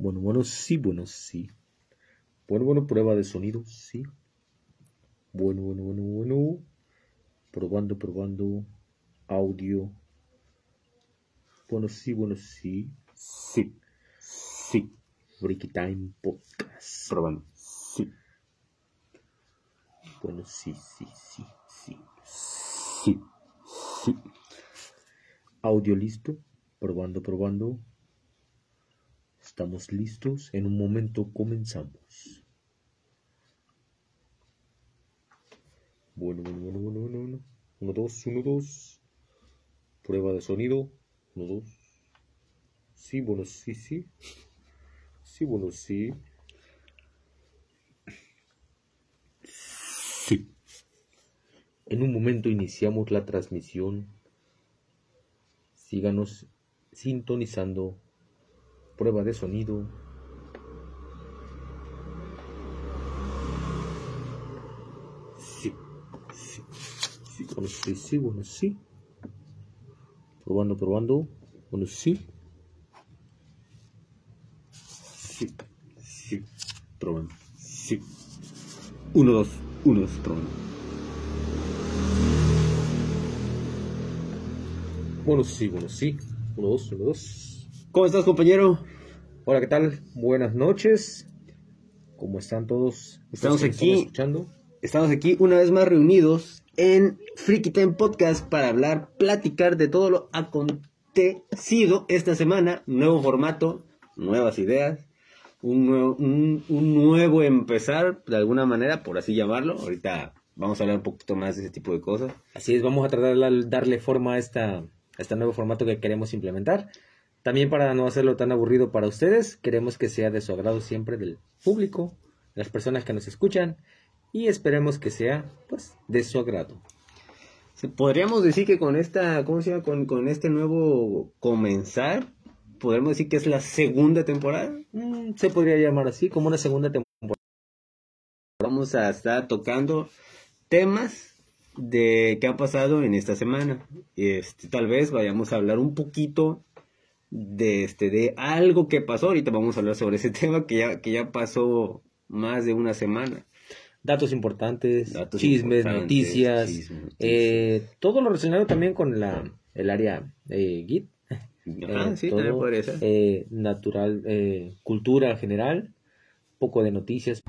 Bueno, bueno, sí, bueno, sí. Bueno, bueno, prueba de sonido, sí. Bueno, bueno, bueno, bueno. Probando, probando. Audio. Bueno, sí, bueno, sí. Sí. Sí. Breaky Time Podcast. Probando. Sí. Bueno, sí, sí, sí, sí. Sí. Sí. Audio listo. Probando, probando. Estamos listos. En un momento comenzamos. Bueno, bueno, bueno, bueno, bueno, bueno. Uno, dos, uno, dos. Prueba de sonido. Uno, dos. Sí, bueno, sí, sí. Sí, bueno, sí. Sí. En un momento iniciamos la transmisión. Síganos sintonizando. Prueba de sonido. Sí, sí, sí, bueno, sí, sí, bueno, sí. Probando, probando. Bueno, sí. Sí, sí, probando. Sí. Uno, dos. Uno, dos. Probando. Bueno, sí, bueno, sí. Uno, dos, uno, dos. ¿Cómo estás, compañero? Hola, ¿qué tal? Buenas noches. ¿Cómo están todos? Estamos ¿Los que aquí. escuchando? Estamos aquí una vez más reunidos en Freaky Time Podcast para hablar, platicar de todo lo acontecido esta semana. Nuevo formato, nuevas ideas, un nuevo, un, un nuevo empezar, de alguna manera, por así llamarlo. Ahorita vamos a hablar un poquito más de ese tipo de cosas. Así es, vamos a tratar de darle forma a, esta, a este nuevo formato que queremos implementar. También para no hacerlo tan aburrido para ustedes, queremos que sea de su agrado siempre del público, de las personas que nos escuchan, y esperemos que sea, pues, de su agrado. Podríamos decir que con esta, ¿cómo se llama? Con, con este nuevo comenzar, podríamos decir que es la segunda temporada. Mm, se podría llamar así, como una segunda temporada. Vamos a estar tocando temas de qué ha pasado en esta semana. Este, tal vez vayamos a hablar un poquito de este de algo que pasó. Ahorita vamos a hablar sobre ese tema que ya que ya pasó más de una semana. Datos importantes, Datos chismes, importantes, noticias, chismes, noticias. eh, todo lo relacionado también con la, el área eh, GIT. Ajá, eh, sí, todo, ser. eh, natural, eh, cultura general, poco de noticias.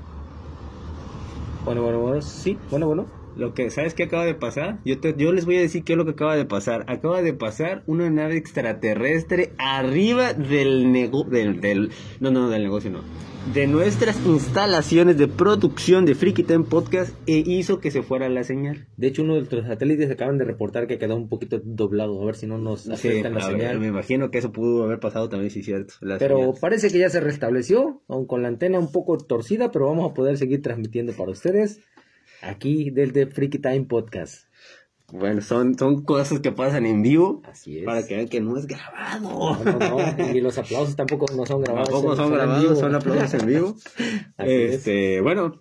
Bueno, bueno, bueno, sí, bueno, bueno. Lo que, ¿sabes qué acaba de pasar? Yo, te- yo les voy a decir qué es lo que acaba de pasar. Acaba de pasar una nave extraterrestre arriba del negocio, del, del, no, no, del negocio no, de nuestras instalaciones de producción de Freaky Time Podcast e hizo que se fuera la señal. De hecho, uno de los satélites acaban de reportar que quedó un poquito doblado, a ver si no nos Sí, afectan la a ver, señal. me imagino que eso pudo haber pasado también, sí, cierto. la Pero señal. parece que ya se restableció, aun con la antena un poco torcida, pero vamos a poder seguir transmitiendo para ustedes aquí desde Freaky Time Podcast. Bueno, son, son cosas que pasan en vivo Así es. para que vean que no es grabado. No, no, no, Y los aplausos tampoco no son grabados. Tampoco son en grabados, son aplausos en vivo. Así es. este, bueno,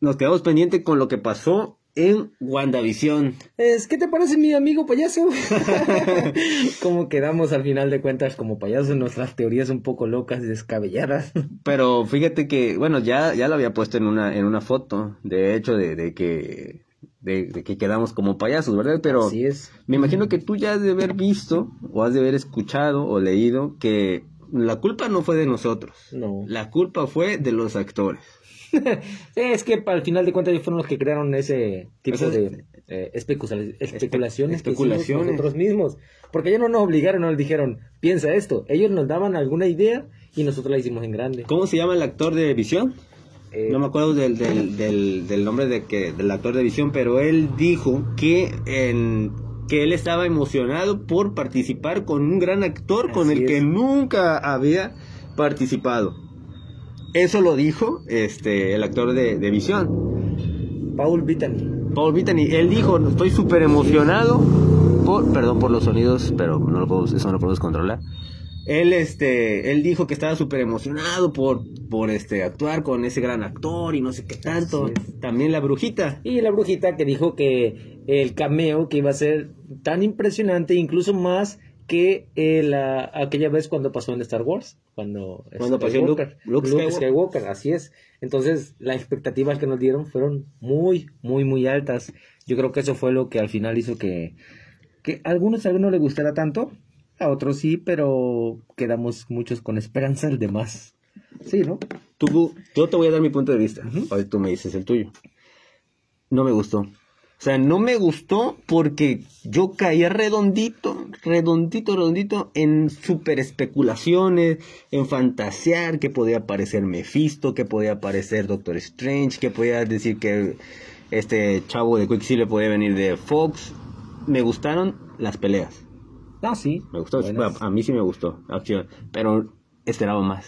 nos quedamos pendientes con lo que pasó en WandaVision. Es, ¿Qué te parece mi amigo payaso? Como quedamos al final de cuentas como payasos, nuestras teorías un poco locas y descabelladas. Pero fíjate que, bueno, ya, ya lo había puesto en una, en una foto, de hecho, de, de que, de, de que quedamos como payasos, ¿verdad? Pero Así es. me imagino que tú ya has de haber visto, o has de haber escuchado, o leído, que la culpa no fue de nosotros. No. La culpa fue de los actores. Es que al final de cuentas ellos fueron los que crearon ese tipo O sea, de eh, especula- especulaciones, que especulaciones. nosotros mismos. Porque ellos no nos obligaron, no nos dijeron, piensa esto. Ellos nos daban alguna idea y nosotros la hicimos en grande. ¿Cómo se llama el actor de Visión? Eh, No me acuerdo del, del, del, del nombre de que, del actor de visión, pero él dijo que, en, que él estaba emocionado por participar con un gran actor con el que nunca había participado. Eso lo dijo este, el actor de, de visión, Paul Bettany. Paul Bettany. Él dijo, estoy súper emocionado por, perdón por los sonidos, pero no lo podemos- eso no lo podemos controlar. Él, este, él dijo que estaba súper emocionado por, por este, actuar con ese gran actor y no sé qué tanto. También la brujita. Y la brujita que dijo que el cameo que iba a ser tan impresionante, incluso más que eh, la, aquella vez cuando pasó en Star Wars, cuando, Cuando pasó Luke- Luke Skywalker. Skywalker, así es. Entonces, las expectativas que nos dieron fueron muy, muy, muy altas. Yo creo que eso fue lo que al final hizo que, que a algunos a no les gustara tanto, a otros sí, pero quedamos muchos con esperanza, el demás. Sí, ¿no? Tú, yo te voy a dar mi punto de vista. Hoy tú me dices el tuyo. No me gustó. O sea, no me gustó porque yo caía redondito, redondito, redondito en super especulaciones, en fantasear que podía aparecer Mephisto, que podía aparecer Doctor Strange, que podía decir que este chavo de Quicksilver podía venir de Fox. Me gustaron las peleas. No, sí. Me gustó. A, mí sí me gustó. Acción. Pero esperaba más.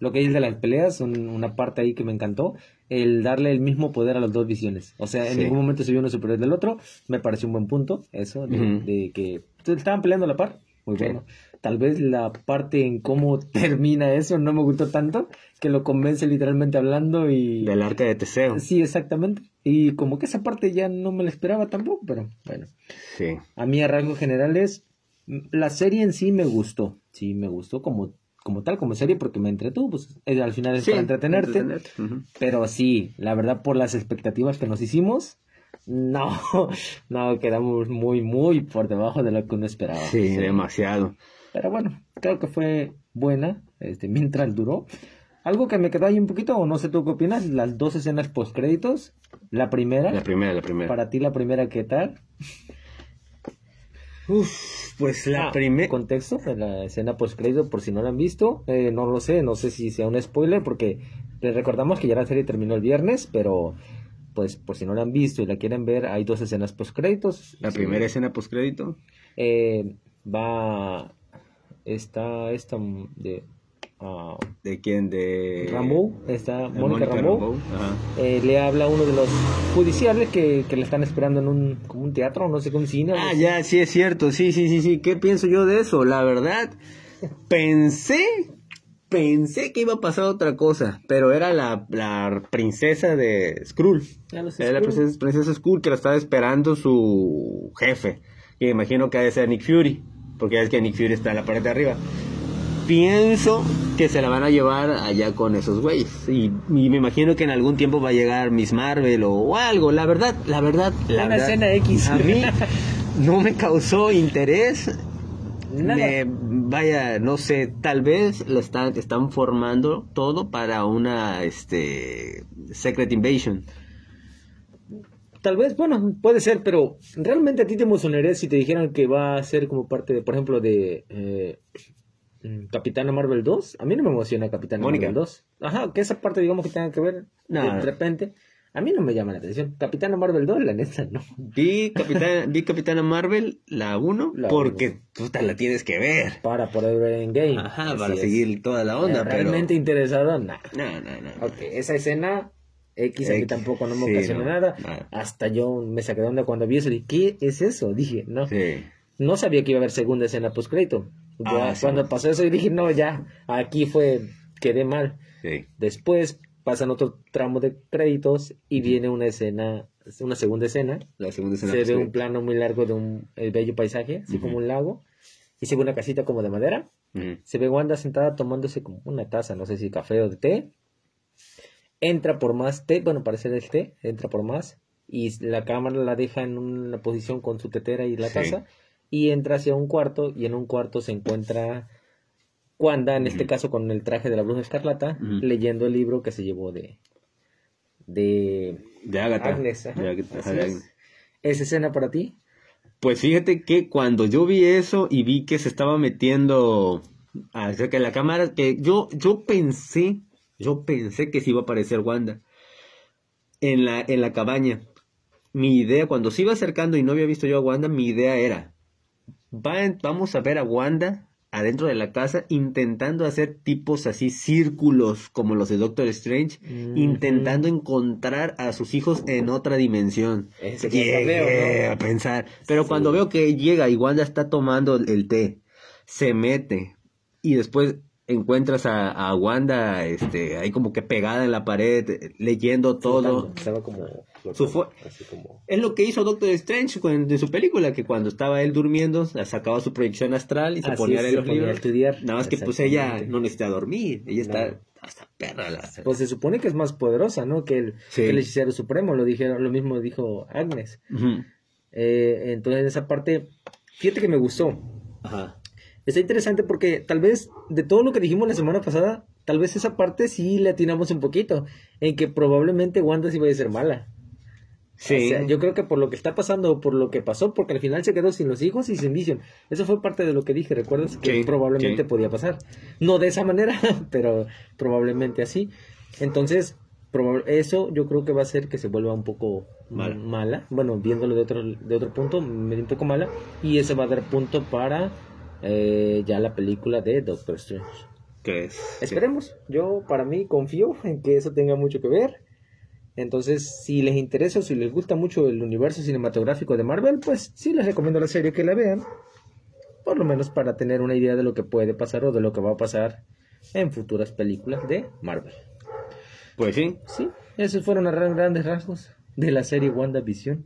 Lo que es de las peleas, un- una parte ahí que me encantó, el darle el mismo poder a las dos visiones. O sea, en Sí. ningún momento se vio uno superior del otro, me pareció un buen punto, eso, de, que estaban peleando a la par, muy Sí. bueno. Tal vez la parte en cómo termina eso no me gustó tanto, que lo convence literalmente hablando y... Del arca de Teseo. Sí, exactamente. Y como que esa parte ya no me la esperaba tampoco, pero bueno. Sí. A mí a rasgos generales, la serie en sí me gustó. Sí, me gustó como, como tal, como serie, porque me entretuvo. Pues eh, al final es Sí, para entretenerte. entretenerte, ujú. Pero sí, la verdad, por las expectativas que nos hicimos, no, no, quedamos muy, muy por debajo de lo que uno esperaba. Sí, demasiado. Pero bueno, creo que fue buena, este, mientras duró. Algo que me quedó ahí un poquito, o no sé tú qué opinas, las dos escenas post créditos. La primera, La primera, la primera. para ti la primera, ¿qué tal? Uf, pues la Ah, primera. contexto de la escena post crédito por si no la han visto eh, no lo sé no sé si sea un spoiler porque les recordamos que ya la serie terminó el viernes pero pues por si no la han visto y la quieren ver hay dos escenas post créditos La primera escena postcrédito. eh, va está esta de ah, ¿De quién? De. Rambo está Mónica Rambeau Ajá. eh, le habla a uno de los judiciales que, que le están esperando en un como un teatro no sé un cine Ah, ya, sí es cierto. Sí, sí, sí, sí. ¿Qué pienso yo de eso? La verdad, pensé. Pensé que iba a pasar otra cosa, pero era la, la princesa de Skrull. Sé, Era la princesa, princesa Skrull que la estaba esperando su jefe. Que imagino que ha de ser Nick Fury, porque ya es que Nick Fury está en la parte de arriba. Pienso que se la van a llevar allá con esos güeyes. Y, y me imagino que en algún tiempo va a llegar Miss Marvel o, o algo. La verdad, la verdad, la Una verdad, escena X. A mí no me causó interés. Nada. Me- vaya, no sé, tal vez lo están, están formando todo para una este Secret Invasion. Tal vez, bueno, puede ser, pero realmente a ti te emocionaría si te dijeran que va a ser como parte de, por ejemplo, de eh, Capitana Marvel 2. A mí no me emociona Capitana Mónica. Marvel 2. Ajá, que esa parte, digamos, que tenga que ver No. de repente. A mí no me llama la atención. Capitana Marvel 2, la neta, no. Vi Capitana, vi Capitana Marvel, la 1, La porque tú te la tienes que ver. Para poder ver en game. Ajá, para seguir toda la onda, pero... Realmente interesado, nada. No, no, no. Ok, esa escena X a mí X, tampoco no me sí, no, nada. nada. Hasta yo me saqué de onda cuando vi eso. Dije, ¿qué es eso? Dije, no. Sí. No sabía que iba a haber segunda escena post crédito. Ya Ah, sí. cuando pasó eso dije, no, ya, aquí fue, quedé mal. Sí. Después pasan otro tramo de créditos y viene una escena, una segunda escena. La segunda escena. se ve pues, un plano muy largo de un el bello paisaje, así como un lago. Y se ve una casita como de madera. Se ve Wanda sentada tomándose como una taza, no sé si café o de té. Entra por más té, bueno, parece el té, entra por más. Y la cámara la deja en una posición con su tetera y la Sí. taza. Y entra hacia un cuarto y en un cuarto se encuentra Wanda, en este caso con el traje de la bruja escarlata, leyendo el libro que se llevó de... de De Agatha. Agnes. ajá, De Agatha, de es. Agnes. ¿Esa escena para ti? Pues fíjate que cuando yo vi eso y vi que se estaba metiendo acerca de la cámara, que yo, yo pensé, yo pensé que se iba a aparecer Wanda en la, en la cabaña. Mi idea, cuando se iba acercando y no había visto yo a Wanda, mi idea era, va- vamos a ver a Wanda adentro de la casa intentando hacer tipos así círculos como los de Doctor Strange, intentando encontrar a sus hijos en otra dimensión. Ese Llegué veo, ¿no? a pensar. Pero Sí. cuando veo que llega y Wanda está tomando el té, se mete y después encuentras a, a Wanda este, ahí como que pegada en la pared, leyendo todo. Estaba como... Su fue- Así como... Es lo que hizo Doctor Strange con- en su película, que cuando estaba él durmiendo, sacaba su proyección astral y se Así ponía a es, leer se los a estudiar. Nada más que pues ella no necesita dormir, ella está No. hasta perra. La... Pues se supone que es más poderosa, ¿no? Que el, Sí. que el hechicero supremo, lo dijeron, lo mismo dijo Agnes. Ujú. Eh, entonces en esa parte, fíjate que me gustó. Ajá. Está interesante porque tal vez de todo lo que dijimos la semana pasada, tal vez esa parte sí le atinamos un poquito, en que probablemente Wanda sí vaya a ser mala. Sí. O sea, yo creo que por lo que está pasando, por lo que pasó, porque al final se quedó sin los hijos y sin Vision. Eso fue parte de lo que dije, ¿recuerdas? Que Sí, probablemente sí. podía pasar. No de esa manera, pero probablemente así. Entonces, eso yo creo que va a hacer que se vuelva un poco Mala. mala. Bueno, viéndolo de otro, de otro punto, medio un poco mala. Y eso va a dar punto para eh, ya la película de Doctor Strange. ¿Qué es? Esperemos. Yo, para mí, confío en que eso tenga mucho que ver. Entonces, si les interesa o si les gusta mucho el universo cinematográfico de Marvel, pues sí les recomiendo la serie que la vean. Por lo menos para tener una idea de lo que puede pasar o de lo que va a pasar en futuras películas de Marvel. Pues sí. Sí, esos fueron a gran- grandes rasgos de la serie WandaVision.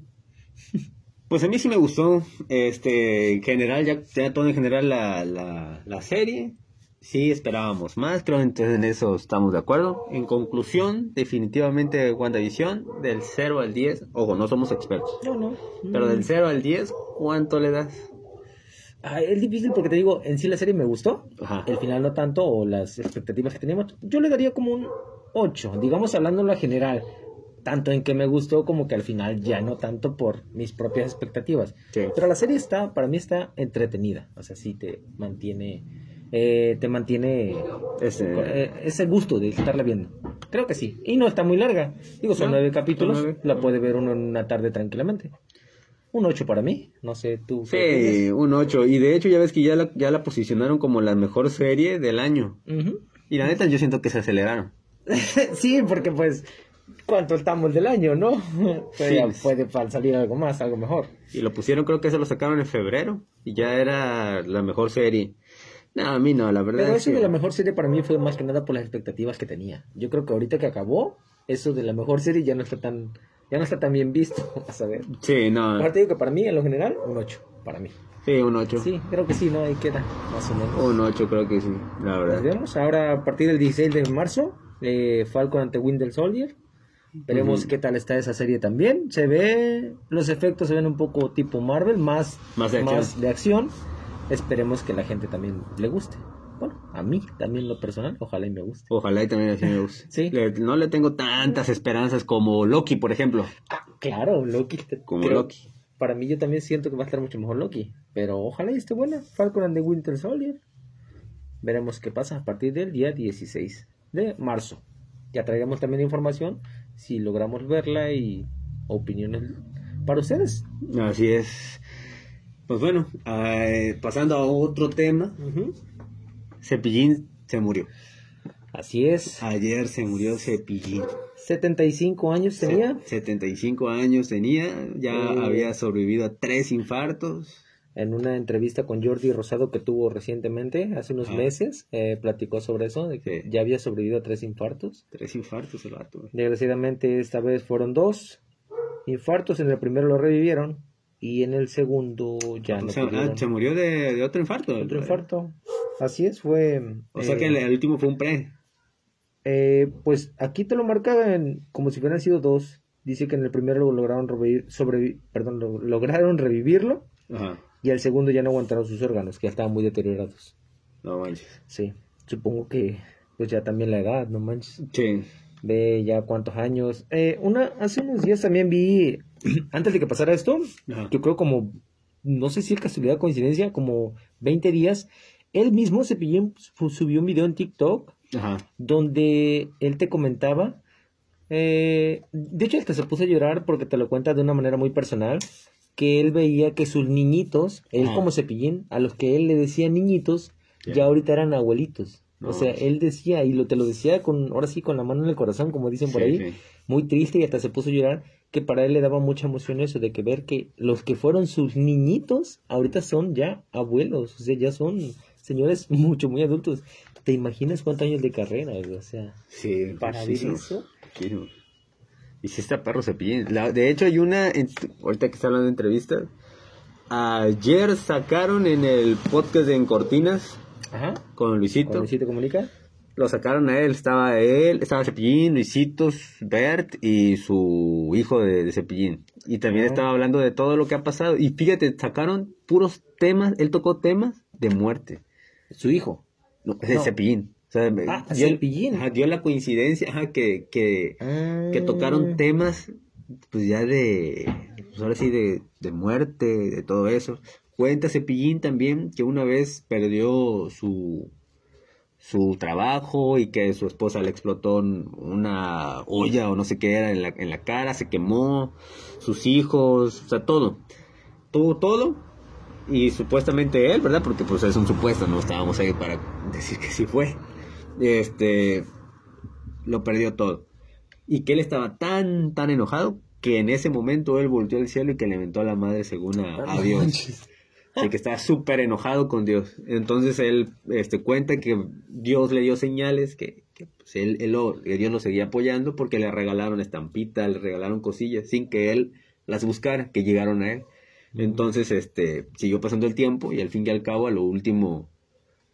Pues a mí sí me gustó, este, en general, ya, ya todo en general la, la, la serie. Sí, esperábamos más, creo entonces en eso estamos de acuerdo. En conclusión, definitivamente WandaVision, del 0 al 10, ojo, no somos expertos, No, no. pero del 0 al 10, ¿cuánto le das? Ah, es difícil porque te digo, en sí la serie me gustó. Ajá. El final no tanto, o las expectativas que teníamos. Yo le daría como un 8, digamos hablando en la general. Tanto en que me gustó como que al final ya no tanto por mis propias expectativas. Sí. Pero la serie está, para mí está entretenida. O sea, sí te mantiene, eh, te mantiene Este, eh, ese gusto de estarla viendo. Creo que sí. Y no está muy larga. Digo, son No, nueve capítulos. nueve. La puede ver uno en una tarde tranquilamente. Un 8 para mí. No sé, tú. Sí, un 8. Y de hecho ya ves que ya la, ya la posicionaron como la mejor serie del año. opinas? Ujú. Y la neta yo siento que se aceleraron. sí, porque pues, ¿cuánto estamos del año, no? Sí. ya puede salir algo más, algo mejor. Y lo pusieron, creo que se lo sacaron en febrero. Y ya era la mejor serie. No, a mí no, la verdad. Pero es eso que- de la mejor serie para mí fue más que nada por las expectativas que tenía. Yo creo que ahorita que acabó, eso de la mejor serie ya no está tan, ya no está tan bien visto, a saber. Sí, no. Ahora te digo que para mí, en lo general, un 8, para mí. Sí, un 8. Sí, creo que sí, ¿no? Ahí queda, más o menos. Un 8 creo que sí, la Nos verdad. vemos ahora a partir del 16 de marzo, eh, Falcon ante Winter Soldier. Veremos Ujú. qué tal está esa serie también. Se ve, los efectos se ven un poco tipo Marvel, más, Más de acción. de acción. Esperemos que la gente también le guste. Bueno, a mí también lo personal, ojalá y me guste. Ojalá y también así me guste. Sí. Le- no le tengo tantas esperanzas como Loki, por ejemplo. Ah, claro, Loki. Como creo- Loki. Para mí yo también siento que va a estar mucho mejor Loki. Pero ojalá y esté buena. Falcon and the Winter Soldier. Veremos qué pasa a partir del día 16 de marzo. Ya traeremos también información si logramos verla y opiniones para ustedes. Así es. Pues bueno, eh, pasando a otro tema. Cepillín se murió. Así es. Ayer se murió Cepillín. 75 años tenía. Se- 75 años tenía, ya Oh. había sobrevivido a tres infartos. En una entrevista con Jordi Rosado que tuvo recientemente, hace unos Ah. meses, eh, platicó sobre eso, de que Sí. ya había sobrevivido a tres infartos. Tres infartos el vato. Desgraciadamente esta vez fueron dos infartos, en el primero lo revivieron y en el segundo ya O no sea, ah, se murió de, de otro infarto. Otro infarto. Así es, fue... O sea eh, que el, el último fue un pre. eh, pues aquí te lo marcan como si hubieran sido dos. Dice que en el primero lo lograron revivir, sobrevi- perdón, lo- lograron revivirlo Ajá. y el segundo ya no aguantaron sus órganos, que ya estaban muy deteriorados. No manches. Sí, supongo que pues ya también la edad, no manches. Sí. Ve ya cuántos años. Eh, una, hace unos días también vi, antes de que pasara esto, Ajá. yo creo como, no sé si es casualidad o coincidencia, como 20 días, él mismo su- subió un video en TikTok Ajá. donde él te comentaba, eh, de hecho hasta se puso a llorar porque te lo cuenta de una manera muy personal, que él veía que sus niñitos, él Ajá. como Cepillín, a los que él le decía niñitos, Ya. ya ahorita eran abuelitos. No. O sea, él decía, y lo, te lo decía con, ahora sí, con la mano en el corazón, como dicen por Sí, ahí, sí. muy triste y hasta se puso a llorar, que para él le daba mucha emoción eso de que ver que los que fueron sus niñitos ahorita son ya abuelos, o sea, ya son señores mucho, muy adultos. ¿Te imaginas cuántos años de carrera? O sea, sí, para sí, eso. Quiero. Y si está perro cepillín. La- de hecho, hay una. ahorita que está hablando de entrevistas. Ayer sacaron en el podcast de En Cortinas Ajá. con Luisito. ¿Con Luisito Comunica? Lo sacaron a él. Estaba él, estaba Cepillín, Luisito, Bert y su hijo de, de Cepillín. Y también estaba hablando de todo lo que ha pasado. Y fíjate, sacaron puros temas. Él tocó temas de muerte. Su hijo. No, de. Cepillín. O sea, Ah, dio- Cepillín. ajá, dio la coincidencia ajá, que, que, que Ah. tocaron temas, pues ya de, pues ahora sí, de, de muerte, de todo eso. Cuenta Cepillín también que una vez perdió su, su trabajo y que su esposa le explotó una olla o no sé qué era en la, en la cara, se quemó, sus hijos, o sea, todo. Tuvo todo y supuestamente él, ¿verdad? Porque pues es un supuesto, no estábamos ahí para decir que sí fue. Este lo perdió todo. Y que él estaba tan, tan enojado que en ese momento él volteó al cielo y que le mentó a la madre según a, a Dios. Así que estaba súper enojado con Dios. Entonces él este, cuenta que Dios le dio señales, que, que, pues, él, él lo- que Dios lo seguía apoyando porque le regalaron estampitas, le regalaron cosillas sin que él las buscara, que llegaron a él. Entonces este, siguió pasando el tiempo y al fin y al cabo, a lo último,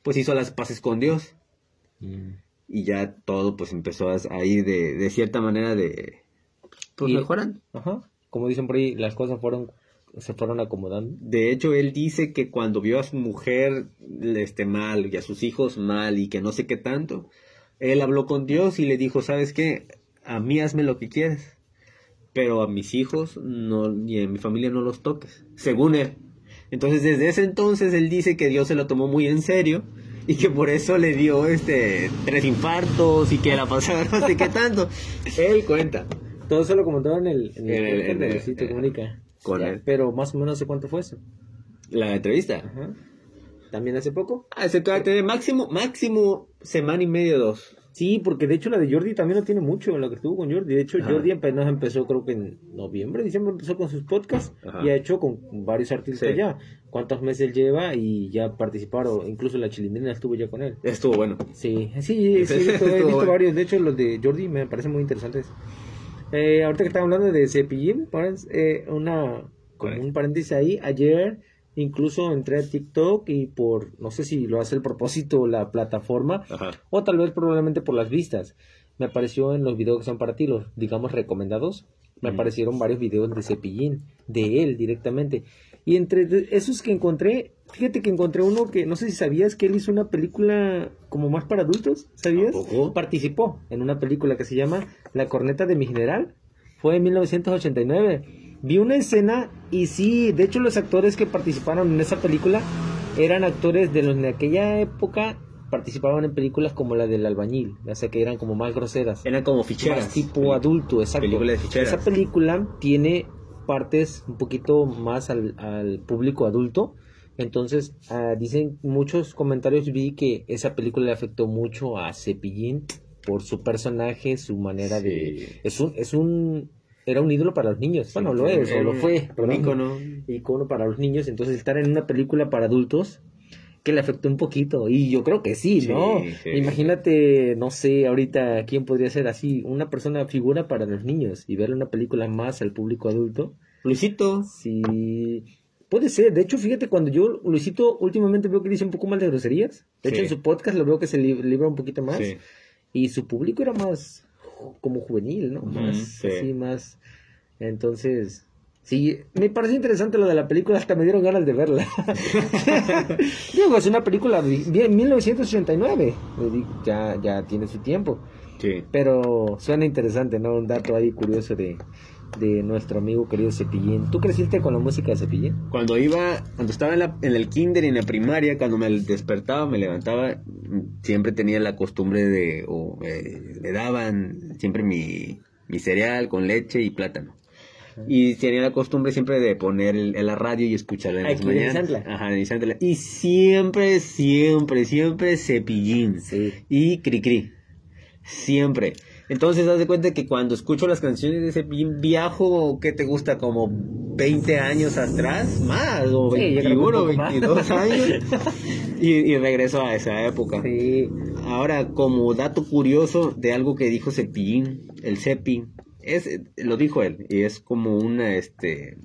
pues hizo las paces con Dios Mm. y ya todo pues empezó a, a ir de, de cierta manera de pues mejorando. Ajá. Como dicen por ahí, las cosas fueron se fueron acomodando. De hecho, él dice que cuando vio a su mujer este mal y a sus hijos mal y que no sé qué tanto, él habló con Dios y le dijo, ¿sabes qué? A mí hazme lo que quieres, pero a mis hijos no ni a mi familia no los toques, según él. Entonces, desde ese entonces él dice que Dios se lo tomó muy en serio y que por eso le dio este tres infartos y que la pasaba no sé qué tanto. Él cuenta. Todo eso lo comentaron en el, en el, En el- podcast en de el- Luisito Comunica. Con Ya, él. Pero más o menos hace cuánto fue eso. La entrevista. Ajá. ¿También hace poco? Ah, se de tener máximo, máximo semana y media, dos. Sí, porque de hecho la de Jordi también no tiene mucho, lo que estuvo con Jordi. De hecho, Ajá. Jordi apenas empezó, creo que en noviembre, diciembre empezó con sus podcasts Ajá. y ha hecho con varios artistas Sí. ya. ¿Cuántos meses lleva? Y ya participaron, incluso la chilindrina estuvo ya con él. Estuvo bueno. Sí, sí, sí, he visto, he Estuvo visto bueno. varios. De hecho, los de Jordi me parecen muy interesantes. Eh, ahorita que estaba hablando de Cepillín, eh, una, como un paréntesis ahí, ayer incluso entré a TikTok y por, no sé si lo hace el propósito la plataforma, Ajá. o tal vez probablemente por las vistas. Me apareció en los videos que son para ti, los digamos recomendados, me Mm. aparecieron varios videos de Cepillín, de él directamente. Y entre esos que encontré, fíjate que encontré uno que no sé si sabías que él hizo una película como más para adultos, ¿sabías? Participó en una película que se llama La corneta de mi general. Fue en 1989. Vi una escena y sí, de hecho los actores que participaron en esa película eran actores de los de aquella época participaban en películas como la del albañil, o sea que eran como más groseras. Eran como ficheras. Más tipo adulto, exacto. película de ficheras. Esa película tiene partes un poquito más al, al público adulto. Entonces, ah, dicen muchos comentarios vi que esa película le afectó mucho a Cepillín por su personaje, su manera Sí. de es un es un era un ídolo para los niños. bueno, lo es o lo fue, Un ¿no? ícono. icono para los niños, entonces estar en una película para adultos que le afectó un poquito y yo creo que sí, Sí, ¿no? sí. Imagínate, no sé, ahorita quién podría ser así, una persona figura para los niños y ver una película más al público adulto. Luisito. Sí, puede ser. De hecho, fíjate, cuando yo, Luisito, últimamente veo que dice un poco más de groserías. De Sí. hecho, en su podcast lo veo que se li- libra un poquito más. Sí. Y su público era más como juvenil, ¿no? Más sí. así, más. Entonces, sí, me pareció interesante lo de la película, hasta me dieron ganas de verla. Digo, es una película de de 1989. Le digo, Ya, ya tiene su tiempo. Sí. Pero suena interesante, ¿no? Un dato ahí curioso de, de nuestro amigo querido Cepillín. ¿Tú creciste con la música de Cepillín? Cuando iba, cuando estaba en, la- en el kinder y en la primaria, cuando me despertaba, me levantaba, siempre tenía la costumbre de, o eh, me daban siempre mi, mi cereal con leche y plátano. Y tenía la costumbre siempre de poner en la radio y escucharla en las Aquí mañanas. Isantla. Ajá, en. Y siempre, siempre, siempre cepillín. Sí. Y cri-cri. Siempre. Entonces, haz de cuenta que cuando escucho las canciones de ese viajo, ¿qué te gusta? Como 20 años atrás, más, o Sí, yo creo que un 21, poco más. 22 años, y, y regreso a esa época. Sí. Ahora, como dato curioso de algo que dijo Cepillín, el Cepi, es, lo dijo él, y es como una, este,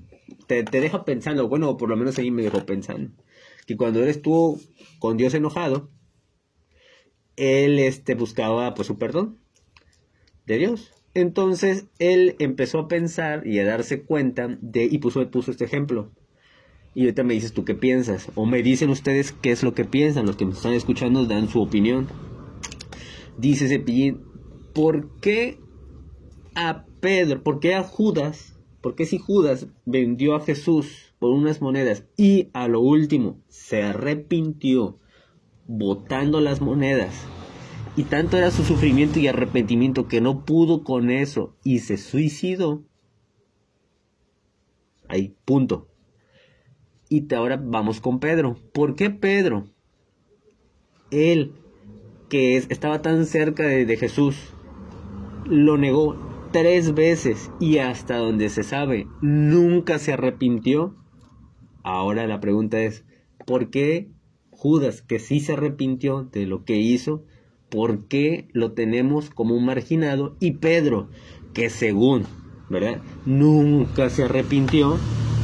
te, te deja pensando, bueno, por lo menos ahí me dejó pensando, que cuando él estuvo con Dios enojado, él, este, buscaba, pues, su perdón Dios. Entonces, él empezó a pensar y a darse cuenta de, y puso, puso este ejemplo. Y ahorita me dices tú qué piensas, o me dicen ustedes qué es lo que piensan, los que me están escuchando dan su opinión. Dice Cepillín, ¿por qué a Pedro, por qué a Judas, por qué si Judas vendió a Jesús por unas monedas y a lo último se arrepintió botando las monedas y tanto era su sufrimiento y arrepentimiento que no pudo con eso y se suicidó? Ahí, punto. Y ahora vamos con Pedro. ¿Por qué Pedro? Él, que es- estaba tan cerca de Jesús, lo negó tres veces y hasta donde se sabe, nunca se arrepintió. Ahora la pregunta es, ¿por qué Judas, que sí se arrepintió de lo que hizo, por qué lo tenemos como un marginado? Y Pedro, que según, ¿verdad? Nunca se arrepintió,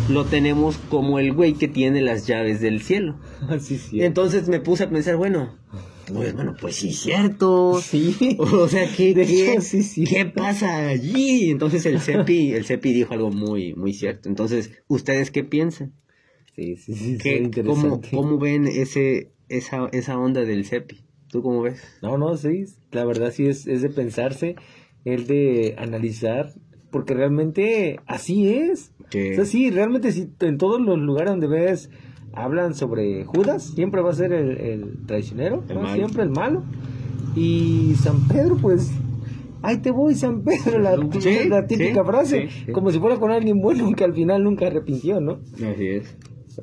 lo tenemos como el güey que tiene las llaves del cielo. sí, sí. Entonces me puse a pensar, bueno, pues, bueno, pues sí, cierto. Sí. O sea, ¿qué, sí, sí. ¿qué pasa allí? Entonces el CEPI, el CEPI dijo algo muy, muy cierto. Entonces, ¿ustedes qué piensan? Sí, sí, sí. ¿Qué- cómo. ¿Cómo ven ese, esa, esa onda del CEPI? ¿Tú cómo ves? No, no, sí, la verdad sí es, es de pensarse, es de analizar, porque realmente así es. Que- O sea, sí, realmente si en todos los lugares donde ves hablan sobre Judas, siempre va a ser el, el traicionero, El ¿no? siempre el malo. Y San Pedro, pues, ahí te voy, San Pedro, la, Sí, la típica sí, frase, sí. como si fuera con alguien bueno que al final nunca arrepintió, ¿no? Así es.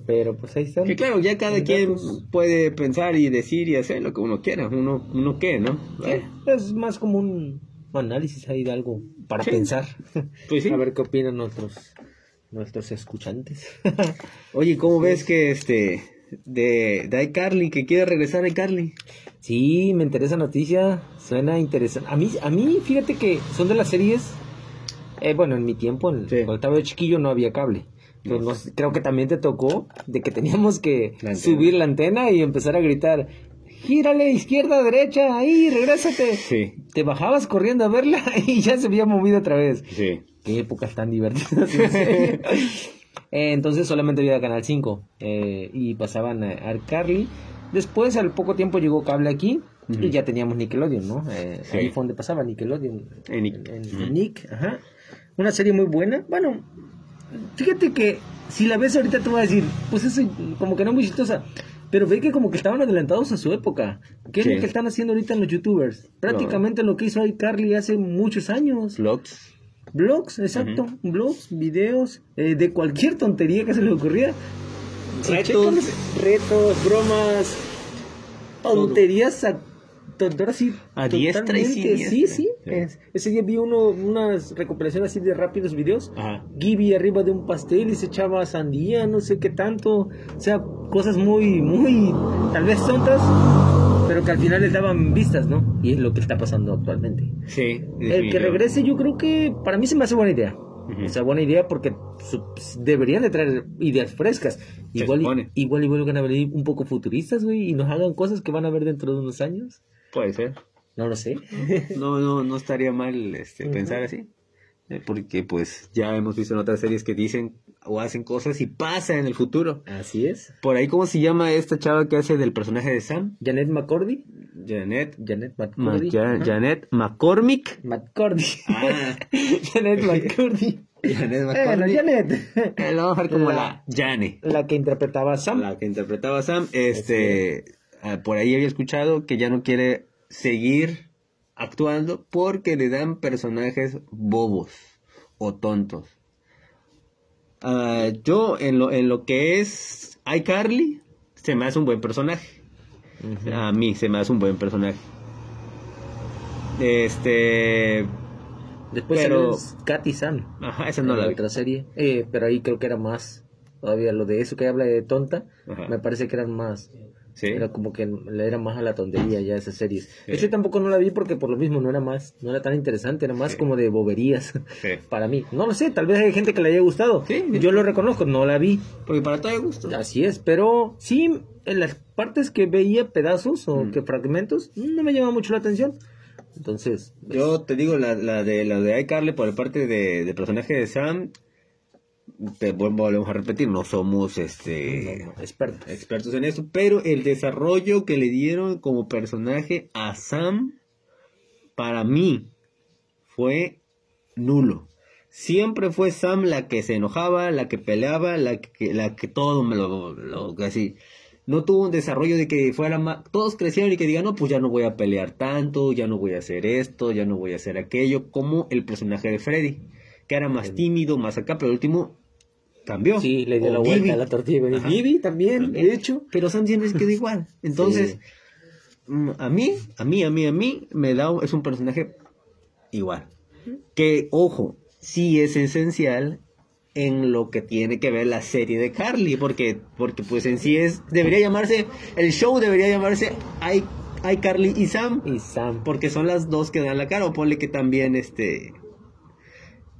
Pero pues ahí están. Que claro, ya cada quien datos. puede pensar y decir y hacer lo que uno quiera. Uno, uno qué, ¿no? Eh, Es más como un análisis ahí de algo para Sí. pensar. Pues sí. A ver qué opinan nuestros nuestros escuchantes. Oye, ¿cómo ves que este de, de iCarly, que quiere regresar a iCarly? sí, me interesa noticia, suena interesante. A mí a mí fíjate que son de las series eh, bueno, en mi tiempo, en, cuando estaba de chiquillo no había cable. Sé, creo que también te tocó de que teníamos que La subir la antena y empezar a gritar, gírale izquierda, derecha, ahí, regrésate. Sí, Te bajabas corriendo a verla y ya se había movido otra vez. sí. Qué épocas tan divertidas. Eh, entonces solamente había Canal 5 eh, y pasaban a Carly. Después, al poco tiempo, llegó cable aquí y ya teníamos Nickelodeon, ¿no? Eh, Sí. Ahí fue donde pasaba Nickelodeon. En Nick. En Nick, ajá. Una serie muy buena. Bueno, fíjate que si la ves ahorita te voy a decir, pues eso como que no muy chistosa. Pero ve que como que estaban adelantados a su época. ¿Qué es lo que están haciendo ahorita los youtubers? Prácticamente lo que hizo iCarly hace muchos años. Vlogs. Blogs, exacto. Blogs, videos, eh, de cualquier tontería que se les ocurría. Retos. retos, bromas, tonterías a tonterías así. A diestra y siniestra. Sí, sí. Sí. Es- ese día vi uno, unas recopilaciones así de rápidos videos. Ajá. Gibby arriba de un pastel y se echaba sandía, no sé qué tanto. O sea, cosas muy, muy, tal vez tontas, pero que al final les daban vistas, ¿no? Y es lo que está pasando actualmente. Sí. El que regrese yo creo que para mí se me hace buena idea. Ujú. O sea, buena idea porque su- deberían de traer ideas frescas. Igual, supone. y- igual, igual van a venir un poco futuristas, güey, y nos hagan cosas que van a ver dentro de unos años. Puede ser. No lo sé. No, no, no estaría mal este, pensar así. eh, Porque pues ya hemos visto en otras series que dicen o hacen cosas y pasa en el futuro. Así es. Por ahí, ¿cómo se llama esta chava que hace del personaje de Sam? Janet McCordy. Janet. Janet Ma- McCordy. Ja-. Janet McCormick. McCordy. Ah. Janet McCordy. Janet Bueno, Janet. Eh, la vamos a ver como La- la, Jane. La que interpretaba a Sam. La que interpretaba a Sam. Este, ah, por ahí había escuchado que ya no quiere seguir actuando porque le dan personajes bobos o tontos. Ah, yo en lo, en lo que es iCarly se me hace un buen personaje. A mí se me hace un buen personaje. Este. Después Pero- salió Kat y Sam. Ajá, esa no la vi. otra serie. Eh, pero ahí creo que era más. Todavía lo de eso que habla de tonta. Ajá. Me parece que eran más. Sí. Era como que le era más a la tontería ya esas series. Ese tampoco no la vi porque por lo mismo no era más, no era tan interesante, era más como de boberías Sí. para mí. No lo sé, tal vez hay gente que le haya gustado. Sí. Yo lo reconozco, no la vi. Porque para todo hay gusto. Así es, pero sí, en las partes que veía pedazos o Mm. que fragmentos, no me llama mucho la atención. Entonces, pues, Yo te digo, la, la de la de iCarly por el parte de, del personaje de Sam, te volvemos a repetir, no somos este no, no, experto. expertos en eso, pero el desarrollo que le dieron como personaje a Sam, para mí, fue nulo. Siempre fue Sam la que se enojaba, la que peleaba, la que, la que todo me lo, lo así. No tuvo un desarrollo de que fuera más... Todos crecieron y que digan, no, pues ya no voy a pelear tanto, ya no voy a hacer esto, ya no voy a hacer aquello, como el personaje de Freddy, que era más tímido, más acá, pero el último cambió. Sí, le dio O la vuelta a la tortilla. Gibby también, de hecho. Pero Sam siempre se quedó igual. Entonces, mm, a mí, a mí, a mí, a mí, me da, es un personaje igual. Que, ojo, sí es esencial en lo que tiene que ver la serie de Carly, porque, porque pues en sí es, debería llamarse, el show debería llamarse I, I Carly y Sam, Y Sam. porque son las dos que dan la cara, o ponle que también este,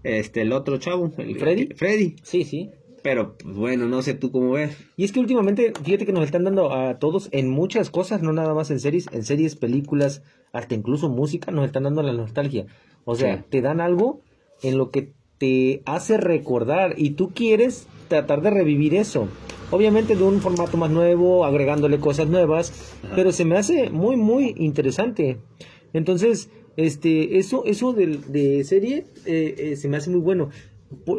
este, el otro chavo, el ¿Freddy? Freddy, Sí, sí. pero pues, bueno, no sé tú cómo ves. Y es que últimamente, fíjate que nos están dando a todos en muchas cosas, no nada más en series, en series, películas, hasta incluso música, nos están dando la nostalgia. O sea, Sí. te dan algo en lo que te hace recordar y tú quieres tratar de revivir eso. Obviamente de un formato más nuevo, agregándole cosas nuevas, pero se me hace muy, muy interesante. Entonces, este, eso, eso de, de serie eh, eh, se me hace muy bueno.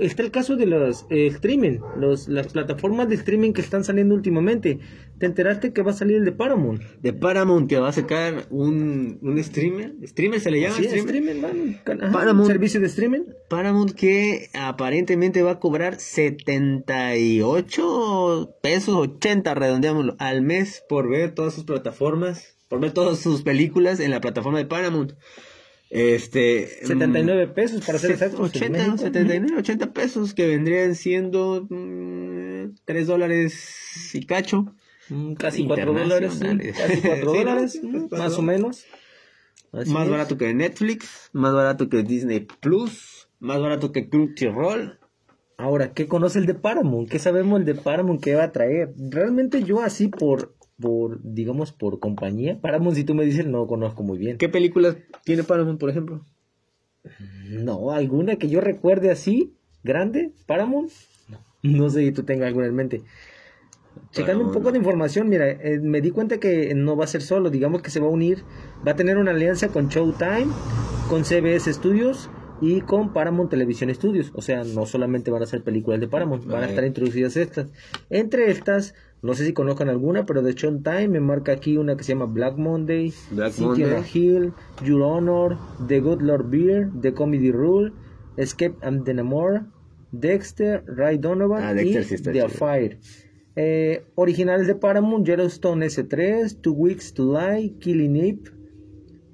Está el caso de los eh, streaming, los, las plataformas de streaming que están saliendo últimamente. ¿Te enteraste que va a salir el de Paramount? de Paramount que va a sacar un, un streamer. ¿Streamer se le llama? Sí, streamer? streaming, can- ajá, Paramount. un servicio de streaming. Paramount que aparentemente va a cobrar 78 pesos, 80 redondeámoslo, al mes por ver todas sus plataformas, por ver todas sus películas en la plataforma de Paramount. Este... 79 pesos para ser Se- exactos. en 80, México. 79, 80 pesos que vendrían siendo 3 dólares y cacho. Mm, Casi 4 dólares. Casi 4 Sí, dólares, ¿no? mm, Pues, más o menos. Así más es. barato que Netflix, más barato que Disney Plus, más barato que Crunchyroll. Ahora, ¿qué conoce el de Paramount? ¿Qué sabemos el de Paramount que va a traer? Realmente yo así por, por digamos, por compañía, Paramount si tú me dices no conozco muy bien. ¿Qué películas tiene Paramount, por ejemplo? No, alguna que yo recuerde así, grande, Paramount. No, no sé si tú tengas alguna en mente. Checando un poco de información, mira, eh, me di cuenta que no va a ser solo, digamos que se va a unir, va a tener una alianza con Showtime, con CBS Studios y con Paramount Television Studios. O sea, no solamente van a ser películas de Paramount, van a estar introducidas estas. Entre estas, no sé si conozcan alguna, pero de Showtime me marca aquí una que se llama Black Monday, Black Monday. Hill, Your Honor, The Good Lord Beer, The Comedy Rule, Escape and the Namor, Dexter, Ray Donovan Ah, Dexter y sí The. Affair. Eh, originales de Paramount, Yellowstone S3, Two Weeks to Die, Killing Eve,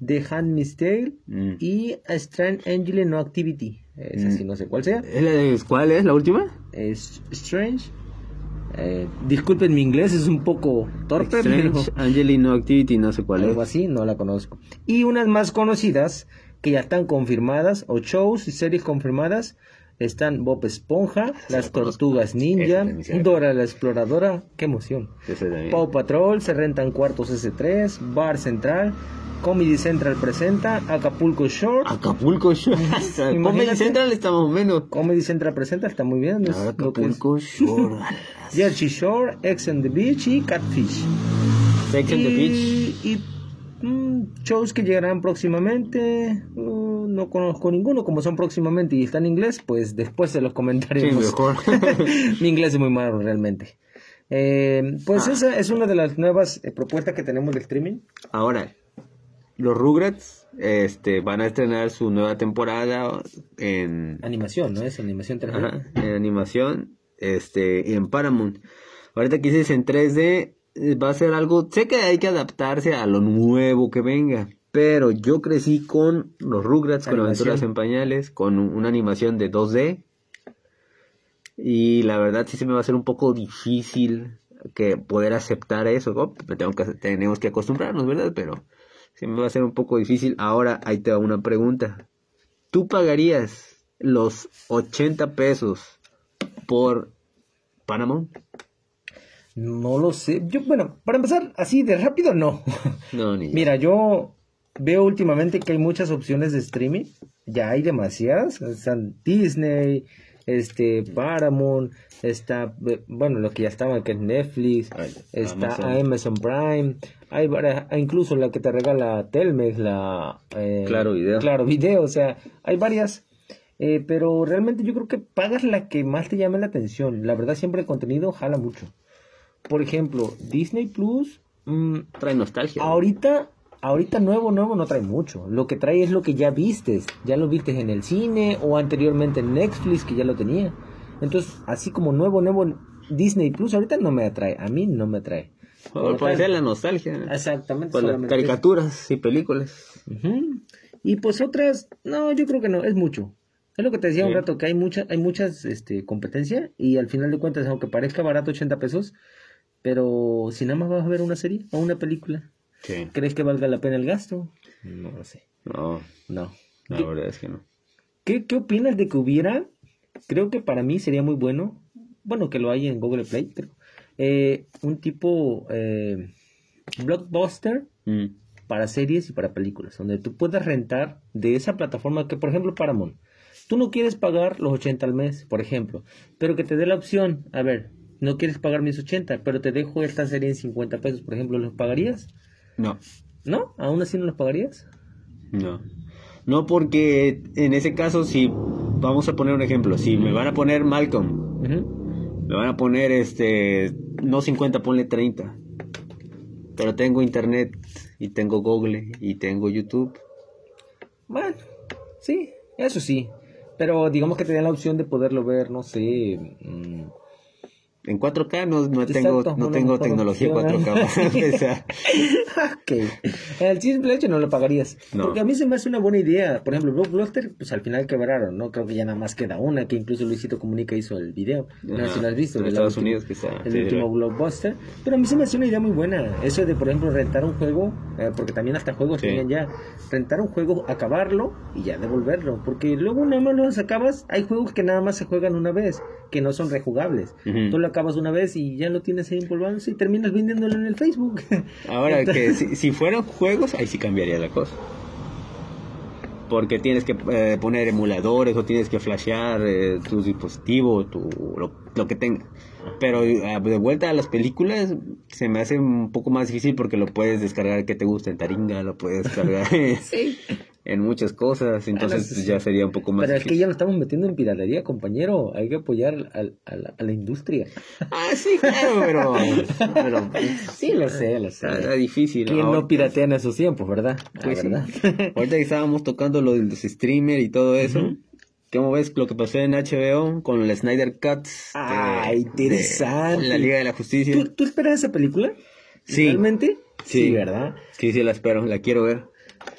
The Handmaid's Tale Mm. y A Strange Angel No Activity. Es así, no sé cuál sea. ¿Es la de- ¿Cuál es la última? Es Strange. Eh, disculpen mi inglés, es un poco torpe, Strange pero Angelino Activity, no sé cuál algo es. así, no la conozco. Y unas más conocidas que ya están confirmadas, o shows y series confirmadas, están Bob Esponja, Las Tortugas Ninja, Dora la Exploradora, qué emoción. Paw Patrol, Se Rentan Cuartos S3, Bar Central, Comedy Central presenta, Acapulco Shore, Acapulco Shore. Comedy. Central está más o menos. Comedy Central presenta, está muy bien. Acapulco Shore. Jersey Shore, X on the Beach y Catfish. Sex and the Beach. Y, y, mm, shows que llegarán próximamente. uh, no conozco ninguno, como son próximamente y está en inglés, pues después se los Sí, comentaremos. mejor. Mi inglés es muy malo realmente. Eh, pues Ah. esa es una de las nuevas eh, propuestas que tenemos de streaming. Ahora, los Rugrats este, van a estrenar su nueva temporada en, Animación, ¿no? Es animación 3D. ajá, en animación este, en Paramount. Ahorita que dices en 3D, eh, va a ser algo. Sé que hay que adaptarse a lo nuevo que venga. Pero yo crecí con los Rugrats, con Animación. Aventuras en Pañales, con un- una animación de 2D. Y la verdad sí se me va a hacer un poco difícil que poder aceptar eso. Oh, me tengo que, tenemos que acostumbrarnos, ¿verdad? Pero sí me va a ser un poco difícil. Ahora ahí te va una pregunta. ¿Tú pagarías los 80 pesos por Paramount? No lo sé. Yo, bueno, para empezar, así de rápido, no. No, ni Mira, yo veo últimamente que hay muchas opciones de streaming. Ya hay demasiadas. Están Disney, este, Paramount, está, eh, bueno, lo que ya estaba, que es Netflix, Ay, está Amazon. Amazon Prime, hay varias, incluso la que te regala Telmex, la... eh, Claro Video. Claro Video, o sea, hay varias. eh, pero realmente yo creo que pagas la que más te llame la atención. La verdad, siempre el contenido jala mucho. Por ejemplo, Disney Plus... mm, Trae nostalgia. Ahorita, ahorita nuevo, nuevo no trae mucho. Lo que trae es lo que ya vistes. Ya lo vistes en el cine o anteriormente en Netflix, que ya lo tenía. Entonces, así como nuevo, nuevo Disney Plus, ahorita no me atrae. A mí no me atrae. Por hacer la nostalgia. Exactamente. Por las solamente caricaturas y películas. Y pues otras, no, yo creo que no, es mucho. Es lo que te decía un rato, que hay mucha, hay muchas este, competencia y al final de cuentas, aunque parezca barato 80 pesos, pero si nada más vas a ver una serie o una película, Sí. ¿crees que valga la pena el gasto? No lo sé. No, No. la verdad es que no. ¿Qué, ¿Qué opinas de que hubiera? Creo que para mí sería muy bueno, bueno, que lo hay en Google Play, creo, eh, un tipo eh, blockbuster Mm. para series y para películas, donde tú puedas rentar de esa plataforma que, por ejemplo, Paramount. Tú no quieres pagar los 80 al mes, por ejemplo, pero que te dé la opción, a ver, no quieres pagar mis 80, pero te dejo esta serie en 50 pesos, por ejemplo, ¿los pagarías? No, ¿No? ¿Aún así no los pagarías? no. No porque en ese caso, si vamos a poner un ejemplo, si me van a poner Malcolm, me van a poner este, no 50, ponle 30. Pero tengo internet y tengo Google y tengo YouTube. Bueno, sí, eso sí. Pero digamos que te dan la opción de poderlo ver, no sé. En 4K no, no tengo, Exacto, no tengo tecnología opción. 4K para empezar. ok. El simple hecho no lo pagarías. No. Porque a mí se me hace una buena idea. Por ejemplo, Blockbuster, pues al final quebraron, ¿no? Creo que ya nada más queda una, que incluso Luisito Comunica hizo el video. No sé si lo has visto. en Estados última- Unidos que está, El sí, último lo- Blockbuster. Pero a mí se me hace una idea muy buena. Eso de, por ejemplo, rentar un juego, eh, porque también hasta juegos Sí. tenían ya. Rentar un juego, acabarlo y ya devolverlo. Porque luego nada más los acabas. Hay juegos que nada más se juegan una vez, que no son rejugables. Tú lo acabas una vez y ya lo tienes ahí empolvándose y terminas vendiéndolo en el Facebook. Ahora que si, si fueran juegos, ahí sí cambiaría la cosa. Porque tienes que eh, poner emuladores o tienes que flashear eh, tu dispositivo, tu, lo, lo que tenga. Pero eh, de vuelta a las películas se me hace un poco más difícil porque lo puedes descargar que te gusta en Taringa, lo puedes descargar sí. En muchas cosas, entonces sí, pues, sí. ya sería un poco más Pero es que ya lo estamos metiendo en piratería, compañero. Hay que apoyar al- a, la, a la industria. Ah, sí, claro, pero, pero Sí, lo sé, lo sé. está difícil. ¿Quién Ahora- no piratea en esos tiempos, verdad? Pues sí. verdad. Ahorita que estábamos tocando lo de los streamers y todo eso, Ujú. ¿cómo ves lo que pasó en HBO con el Snyder Cuts? Ah, de- interesante. de la Liga de la Justicia. ¿Tú, tú esperas esa película? Sí. ¿Realmente? Sí. ¿verdad? Sí, sí, la espero, la quiero ver.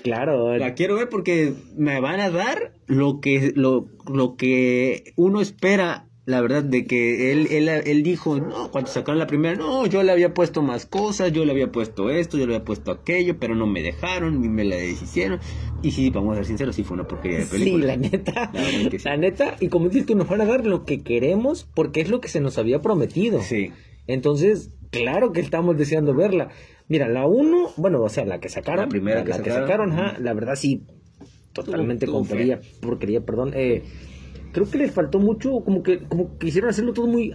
Claro. La quiero ver porque me van a dar lo que, lo, lo que uno espera, la verdad, de que él, él, él dijo, no, cuando sacaron la primera, no, yo le había puesto más cosas, yo le había puesto esto, yo le había puesto aquello, pero no me dejaron, y me la deshicieron. Y sí, vamos a ser sinceros, sí fue una porquería de Sí, película. la neta. La sí. La neta. Y como dices tú, nos van a dar lo que queremos porque es lo que se nos había prometido. Sí. Entonces, claro que estamos deseando verla. Mira, la 1, bueno, o sea, la que sacaron. La primera la, que la sacaron. sacaron, ajá, la verdad sí, totalmente Estuvo- estuvo porquería, porquería, perdón. Eh, creo que les faltó mucho, como que como quisieron hacerlo todo muy...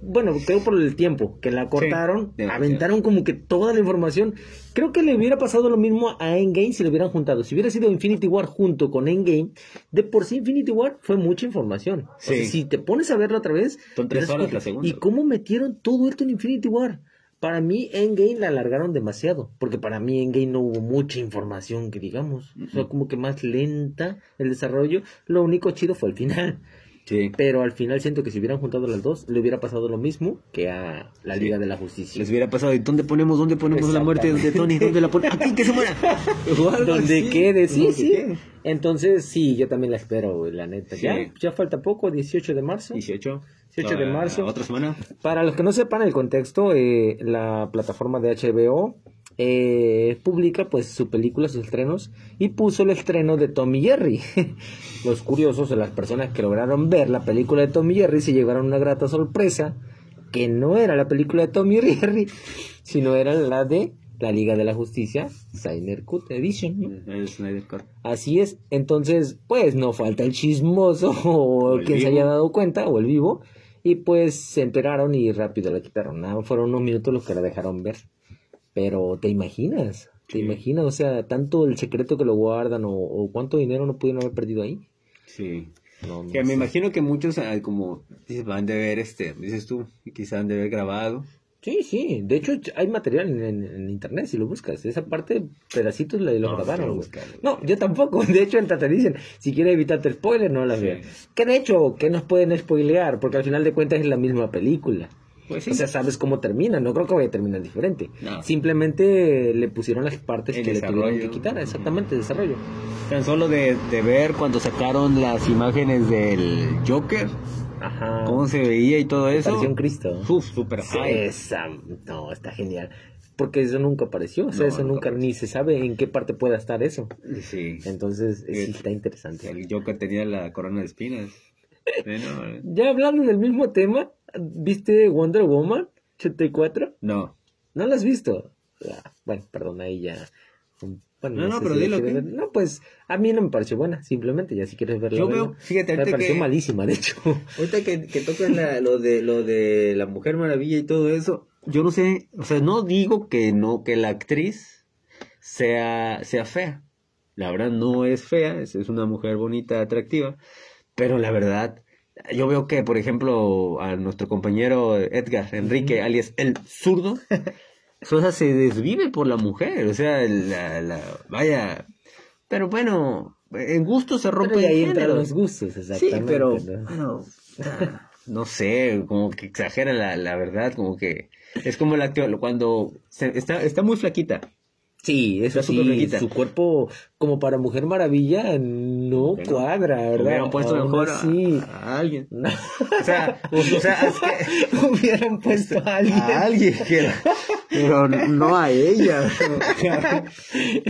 bueno, creo por el tiempo, que la cortaron, demasiado. aventaron como que toda la información. Creo que le hubiera pasado lo mismo a Endgame si lo hubieran juntado. Si hubiera sido Infinity War junto con Endgame, de por sí Infinity War fue mucha información. O sea, Sí. si te pones a verlo otra vez, Son tres horas la segunda. ¿Y cómo metieron todo esto en Infinity War? Para mí, Endgame la alargaron demasiado. Porque para mí, Endgame no hubo mucha información que digamos. Fue como que más lenta el desarrollo. Lo único chido fue el final. Sí. Pero al final siento que si hubieran juntado las dos, le hubiera pasado lo mismo que a la Sí. Liga de la Justicia. Les hubiera pasado, ¿y dónde ponemos, dónde ponemos la muerte de Tony? ¿Dónde la ponemos? Aquí, que se muera. Donde así. quede, sí, sí. quede. Entonces, sí, yo también la espero, la neta. Sí. Ya, ya falta poco, 18 de marzo. 18. 18 de marzo. Otra semana. Para los que no sepan el contexto, eh, la plataforma de HBO eh, publica pues su película, sus estrenos, y puso el estreno de Tommy Jerry. los curiosos o las personas que lograron ver la película de Tommy Jerry se llevaron una grata sorpresa que no era la película de Tommy Jerry, sino era la de la Liga de la Justicia, Snyder Cut Edition. ¿no? El Snyder Cut. Así es, entonces, pues no falta el chismoso o, O el quien se haya dado cuenta o el vivo, y pues se enteraron y rápido la quitaron. Nada, fueron unos minutos los que la dejaron ver. Pero te imaginas, te Sí. imaginas, o sea, tanto el secreto que lo guardan o, o cuánto dinero no pudieron haber perdido ahí. Sí. No, no Que me imagino que muchos, ah, como dices, van de ver este, dices tú, quizás han de ver grabado. Sí, sí, de hecho hay material en, en- en internet si lo buscas. Esa parte, pedacitos la, lo No, grabaron. No, yo tampoco. De hecho, en te dicen, si quieres evitarte spoiler, no las Sí. veas. Que de hecho, que nos pueden spoilear, porque al final de cuentas es la misma película. Pues sí. O sea, sabes cómo termina, no creo que vaya a terminar diferente. No. Simplemente le pusieron las partes El que le tuvieron que quitar, exactamente, desarrollo. Tan solo de, de ver cuando sacaron las imágenes del Joker, Ajá. cómo se veía y todo eso. Pareció un Cristo. Uf, super Sí, high. esa- no, está genial. Porque eso nunca apareció, o sea, No, eso nunca ni se sabe en qué parte pueda estar eso. Sí. Entonces, sí Sí. está interesante. El Joker tenía la corona de espinas. Bueno, eh, Ya hablando del mismo tema, ¿viste Wonder Woman 84? no. ¿No lo has visto? Ah, bueno, perdón, ahí ya. Bueno, No, no, pero la dilo, ver. No, pues a mí no me pareció buena, simplemente, ya si quieres verla. Yo veo, fíjate, Me ahorita pareció que, malísima, de hecho. ahorita que, que tocan la- lo de lo de la Mujer Maravilla y todo eso, yo no sé, o sea, no digo que no, que la actriz sea, sea fea. La verdad no es fea, es, es una mujer bonita, atractiva, pero la verdad, yo veo que, por ejemplo, a nuestro compañero Edgar Enrique, alias el zurdo, o sea, se desvive por la mujer, o sea, la, la, vaya, pero bueno, en gusto se rompe Pero ahí entran géneros. los gustos, exactamente. Sí, pero ¿no? bueno, no sé, como que exagera la, la verdad, como que es como la que cuando se- está, está muy flaquita. Sí, eso Está sí, su cuerpo como para Mujer Maravilla no cuadra, ¿verdad? Hubieran puesto Aún mejor a, así. a alguien. No. O sea, o, o sea, es que- hubieran puesto a alguien. a alguien que pero no a ella.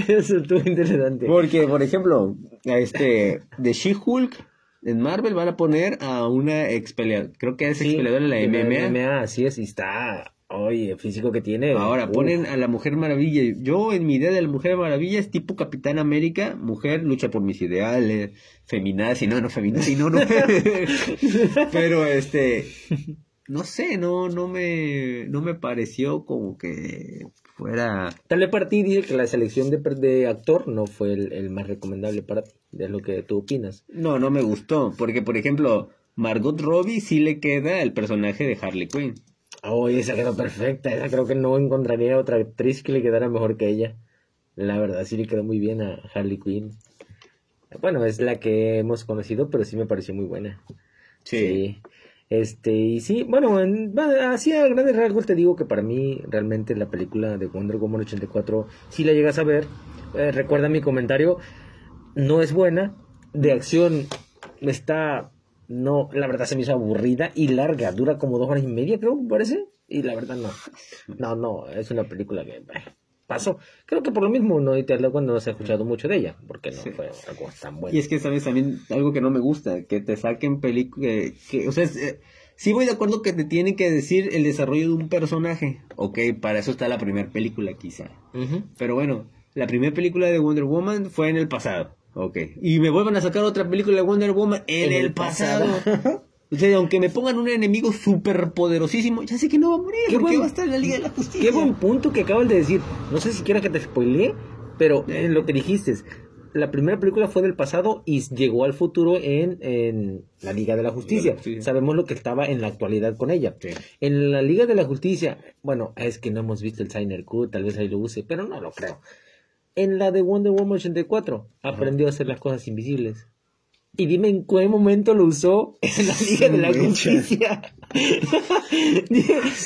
Eso estuvo interesante. Porque, por ejemplo, a este de She-Hulk en Marvel van a poner a una ex creo que es ex peleadora en la MMA. MMA, así es, y está, oye, el físico que tiene. Ahora ponen a la Mujer Maravilla. Yo en mi idea de la Mujer Maravilla es tipo Capitán América, mujer lucha por mis ideales, feminazi, no, no feminazi, no, no. Pero este no sé, no no me no me pareció como que fuera Tal vez para ti dice que la selección de, de actor no fue el, el más recomendable para ti, de lo que tú opinas. no, no me gustó, porque por ejemplo, Margot Robbie sí le queda el personaje de Harley Quinn. Oye, esa quedó perfecta, esa creo que no encontraría otra actriz que le quedara mejor que ella. La verdad, sí le quedó muy bien a Harley Quinn. Bueno, es la que hemos conocido, pero sí me pareció muy buena. Sí. Este, y sí, bueno, en- así a grandes rasgos te digo que para mí realmente la película de Wonder Woman 84, si la llegas a ver, eh, recuerda mi comentario, no es buena, de acción está, no, la verdad se me hizo aburrida y larga, dura como dos horas y media creo, parece, y la verdad no, no, no, es una película que pasó, creo que por lo mismo no te cuando no se ha escuchado mucho de ella, porque no Sí. fue algo tan bueno. Y es que, ¿sabes? También algo que no me gusta, que te saquen películas, que, o sea, es, eh, sí voy de acuerdo que te tienen que decir el desarrollo de un personaje. Ok, para eso está la primera película quizá. Pero bueno, la primera película de Wonder Woman fue en el pasado. Ok. Y me vuelvan a sacar otra película de Wonder Woman en, En el, el pasado. pasado. o sea, aunque me pongan un enemigo súper poderosísimo, ya sé que no va a morir, Qué porque buen- va a estar en la Liga de la Justicia. Qué buen punto que acabas de decir. No sé si quieres que te spoilee, pero en lo que dijiste, la primera película fue del pasado y llegó al futuro en, en la Liga de la Justicia. Sí. Sabemos lo que estaba en la actualidad con ella. Sí. En la Liga de la Justicia, bueno, es que no hemos visto el Signer Cut, tal vez ahí lo use, pero no lo creo. En la de Wonder Woman 84, aprendió a hacer las cosas invisibles. Y dime en qué momento lo usó en la Liga de la. Justicia.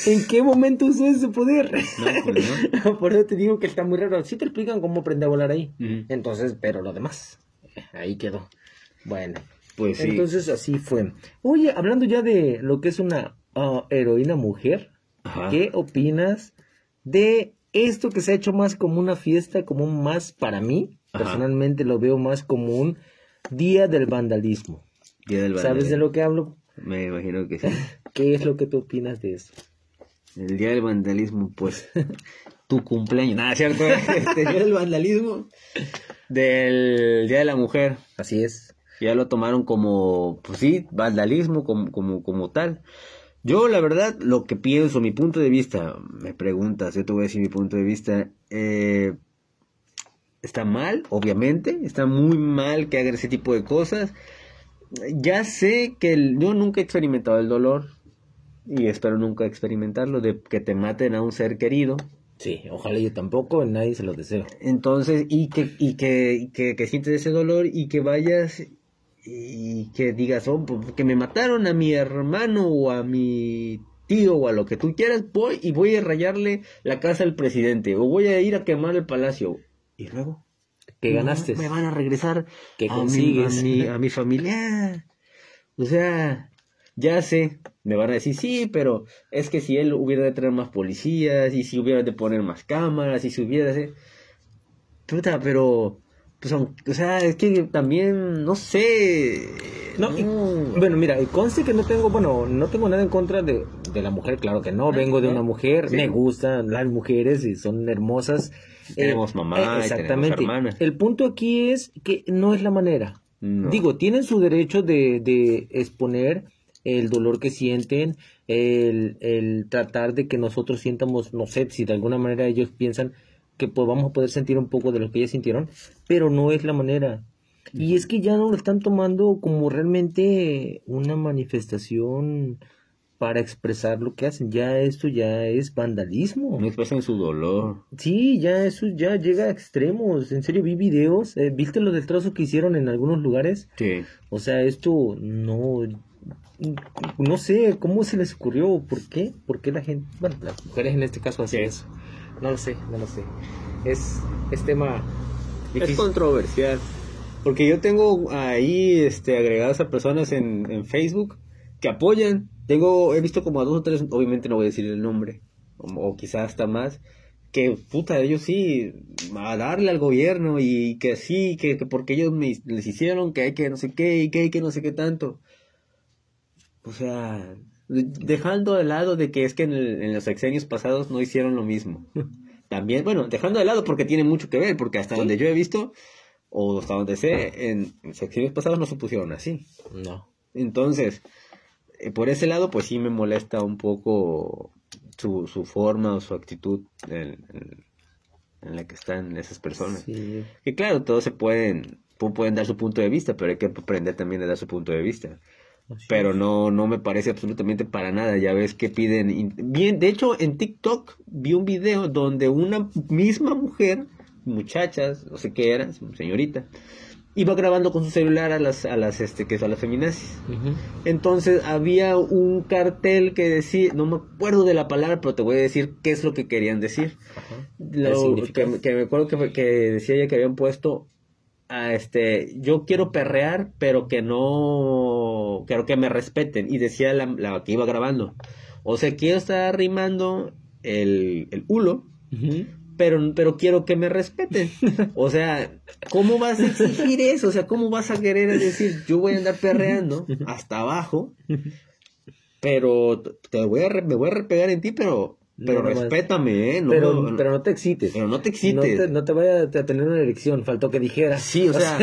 ¿En qué momento usó ese poder? No, no. Por eso te digo que está muy raro. Sí te explican cómo aprende a volar ahí. Entonces, pero lo demás, ahí quedó. Bueno, Pues sí. entonces así fue. Oye, hablando ya de lo que es una ah, heroína mujer, Ajá. ¿qué opinas de esto que se ha hecho más como una fiesta, como un más para mí? Ajá. Personalmente lo veo más como un día del vandalismo. Día del ¿Sabes de lo que hablo? Me imagino que sí. ¿Qué es lo que tú opinas de eso? El día del vandalismo, pues. tu cumpleaños. Nada, ¿cierto? Este día del vandalismo. Del Día de la Mujer. Así es. Ya lo tomaron como, pues sí, vandalismo, como, como, como tal. Yo, la verdad, lo que pienso, mi punto de vista, me preguntas, yo te voy a decir mi punto de vista. eh, está mal, obviamente, está muy mal que hagan ese tipo de cosas. Ya sé que el- yo nunca he experimentado el dolor y espero nunca experimentarlo de que te maten a un ser querido. Sí, ojalá yo tampoco, nadie se lo deseo. Entonces, y que, y que, y que, que sientes ese dolor y que vayas y que digas, oh, pues, que me mataron a mi hermano o a mi tío o a lo que tú quieras, voy y voy a rayarle la casa al presidente o voy a ir a quemar el palacio. Y luego, Que ganaste. Me van a regresar Que a, mi, a, consigues. mi, a mi familia. O sea, ya sé, me van a decir, sí, pero es que si él hubiera de tener más policías, y si hubiera de poner más cámaras, y si hubiera de... Puta, pero... Pues, o sea, es que también, no sé... No, y- bueno, mira, y conste que no tengo, bueno, no tengo nada en contra de, de la mujer, claro que no, vengo de una mujer, Sí. me gustan las mujeres y son hermosas. Tenemos mamá y tenemos exactamente. hermana. El punto aquí es que no es la manera. No. Digo, tienen su derecho de, de exponer el dolor que sienten, el, el tratar de que nosotros sientamos, no sé, si de alguna manera ellos piensan que pues vamos a poder sentir un poco de lo que ellos sintieron, pero no es la manera. Y es que ya no lo están tomando como realmente una manifestación para expresar lo que hacen. Ya esto ya es vandalismo. No expresan su dolor. Sí, ya eso ya llega a extremos. En serio, vi videos. eh, ¿Viste lo del trozo que hicieron en algunos lugares? Sí. O sea, esto no... No sé cómo se les ocurrió, por qué, por qué la gente, bueno, las mujeres en este caso hacen eso. No lo sé, no lo sé. Es, es tema Es controversial. Porque yo tengo ahí este, agregadas a personas en, en Facebook que apoyan. Tengo, he visto como a dos o tres, obviamente no voy a decir el nombre, o, o quizás hasta más, que puta, ellos sí, a darle al gobierno y que sí, que, que porque ellos me- les hicieron, que hay que no sé qué y que hay que no sé qué tanto. O sea, dejando de lado de que es que en, el- en los sexenios pasados no hicieron lo mismo. También, bueno, dejando de lado porque tiene mucho que ver, porque hasta donde yo he visto, o hasta donde sé, en, en sexenios pasados no se pusieron así. No. Entonces, eh, por ese lado, pues sí me molesta un poco su, su forma o su actitud en, en- en la que están esas personas. Sí. Que claro, todos se pueden, pu- pueden dar su punto de vista, pero hay que aprender también a dar su punto de vista. Así Pero es. no, no me parece absolutamente para nada. Ya ves que piden. Bien, de hecho, en TikTok vi un video donde una misma mujer, muchachas, no sé qué era, señorita, iba grabando con su celular a las, a las, este, que son las feminazis. Entonces había un cartel que decía, no me acuerdo de la palabra, pero te voy a decir qué es lo que querían decir. Lo que, que me acuerdo que, que decía ella que habían puesto a este yo quiero perrear pero que no quiero que me respeten. Y decía la, la que iba grabando. O sea quiero estar arrimando el, el hulo pero pero quiero que me respeten. O sea cómo vas a exigir eso o sea cómo vas a querer decir yo voy a andar perreando hasta abajo pero te voy a me voy a repegar en ti pero pero No, no respétame eh no, pero, no- pero no te excites. pero no te No excites te, no te vaya a tener una erección, faltó que dijeras. Sí, o sea,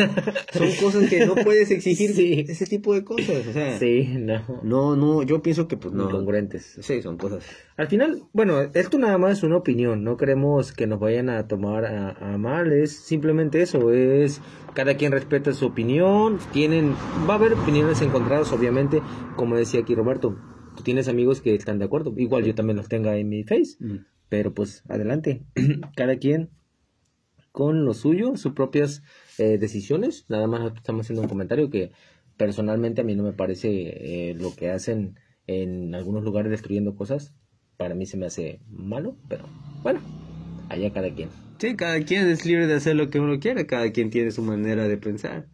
son cosas que no puedes exigir Sí. ese tipo de cosas, o sea, Sí, no. no, no, yo pienso que pues no, Incongruentes. sí, son cosas. Al final, bueno, esto nada más es una opinión, no queremos que nos vayan a tomar a, a mal, es simplemente eso, es cada quien respeta su opinión, tienen, va a haber opiniones encontradas, obviamente, como decía aquí Roberto, tienes amigos que están de acuerdo, igual yo también los tenga en mi face, pero pues adelante, cada quien con lo suyo, sus propias eh, decisiones. Nada más estamos haciendo un comentario que personalmente a mí no me parece eh, lo que hacen en algunos lugares destruyendo cosas. Para mí se me hace malo, pero bueno, allá cada quien. Sí, cada quien es libre de hacer lo que uno quiere, cada quien tiene su manera de pensar.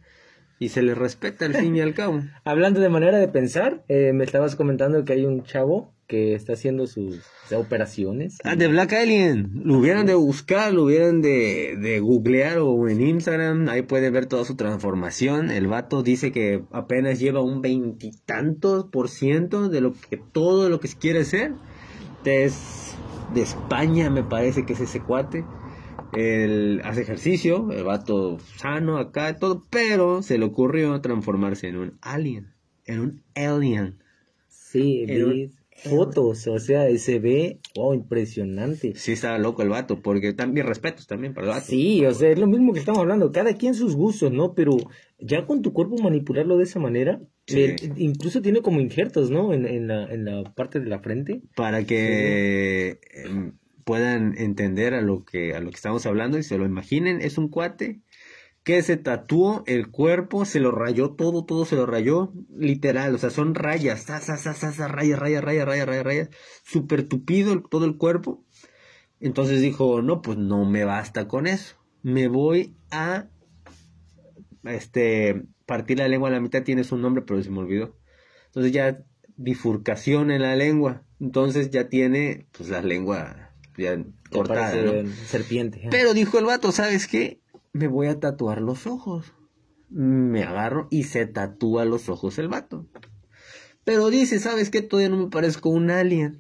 Y se le respeta al fin y al cabo. Hablando de manera de pensar, eh, me estabas comentando que hay un chavo que está haciendo sus operaciones. Ah, de Black Alien. Lo hubieran de buscar, lo hubieran de, de googlear o en Instagram. Ahí puede ver toda su transformación. El vato dice que apenas lleva un veintitantos por ciento de lo que todo lo que quiere ser. Es de España, me parece que es ese cuate. Él hace ejercicio, el vato sano acá, todo, pero se le ocurrió transformarse en un alien. En un alien. Sí, En vi fotos, o sea, y se ve, wow, impresionante. Sí, estaba loco el vato, porque también respetos también para el vato. Sí, o sea, es lo mismo que estamos hablando, cada quien sus gustos, ¿no? Pero ya con tu cuerpo manipularlo de esa manera, Sí. eh, incluso tiene como injertos, ¿no? En, en, la, en la parte de la frente. para que em, puedan entender a lo que a lo que estamos hablando y se lo imaginen es un cuate que se tatuó el cuerpo se lo rayó todo todo se lo rayó literal o sea son rayas sa, rayas rayas rayas rayas rayas rayas súper tupido todo el cuerpo entonces dijo no pues no me basta con eso me voy a este partir la lengua a la mitad tiene su nombre pero se me olvidó entonces ya bifurcación en la lengua. Entonces ya tiene pues la lengua ya cortada. serpiente. Pero dijo el vato, ¿sabes qué? Me voy a tatuar los ojos. Me agarro y se tatúa los ojos el vato. Pero dice, ¿sabes qué? Todavía no me parezco un alien.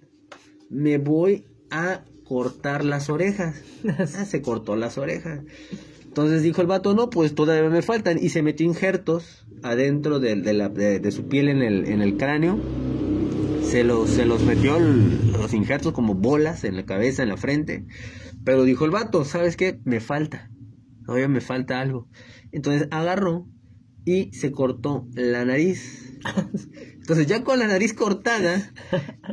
Me voy a cortar las orejas. Ah, se cortó las orejas. Entonces dijo el vato, no, pues todavía me faltan. Y se metió injertos adentro de, de la- de- de su piel en el, en el cráneo. Se los, se los metió el- los injertos como bolas en la cabeza, en la frente. Pero dijo el vato, ¿sabes qué? Me falta. Todavía me falta algo. Entonces agarró y se cortó la nariz. Entonces ya con la nariz cortada,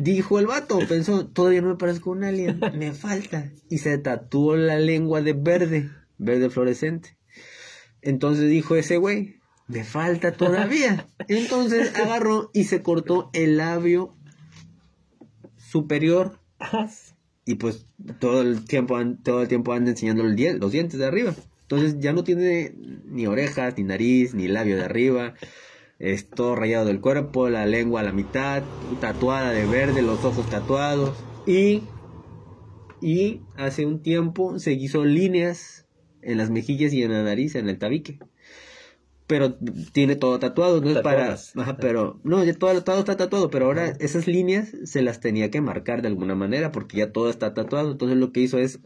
dijo el vato, pensó, todavía no me parezco un alien, me falta. Y se tatuó la lengua de verde, verde fluorescente. Entonces dijo ese güey, me falta todavía. Entonces agarró y se cortó el labio superior y pues todo el tiempo todo el tiempo anda enseñando el die- los dientes de arriba. Entonces ya no tiene ni orejas, ni nariz, ni labio de arriba. Es todo rayado del cuerpo, la lengua a la mitad, tatuada de verde, los ojos tatuados. Y, y hace un tiempo se hizo líneas en las mejillas y en la nariz, en el tabique. Pero tiene todo tatuado, no es para... Ajá, pero... No, ya todo, todo está tatuado, pero ahora esas líneas se las tenía que marcar de alguna manera porque ya todo está tatuado. Entonces lo que hizo es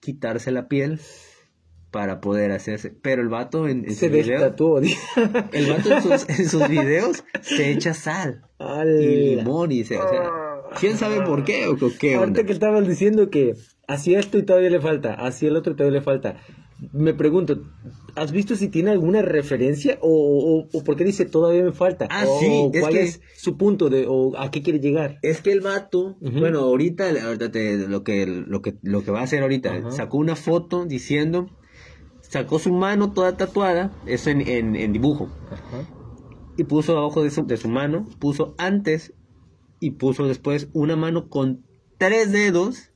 quitarse la piel para poder hacerse. Pero el vato en, en Se sus videos... El vato en sus, en sus videos se echa sal y limón y se... O sea, ¿quién sabe por qué o qué onda? Ahorita que estabas diciendo que hacía esto y todavía le falta, hacía el otro y todavía le falta. Me pregunto, ¿has visto si tiene alguna referencia o, o, o por qué dice todavía me falta? Ah, o, sí, es ¿Cuál que- es su punto de o a qué quiere llegar? Es que el vato, bueno, ahorita, ahorita te- lo que lo que lo que va a hacer ahorita, sacó una foto diciendo, sacó su mano toda tatuada, eso en, en, en dibujo, y puso abajo de su, de su mano, puso antes y puso después una mano con tres dedos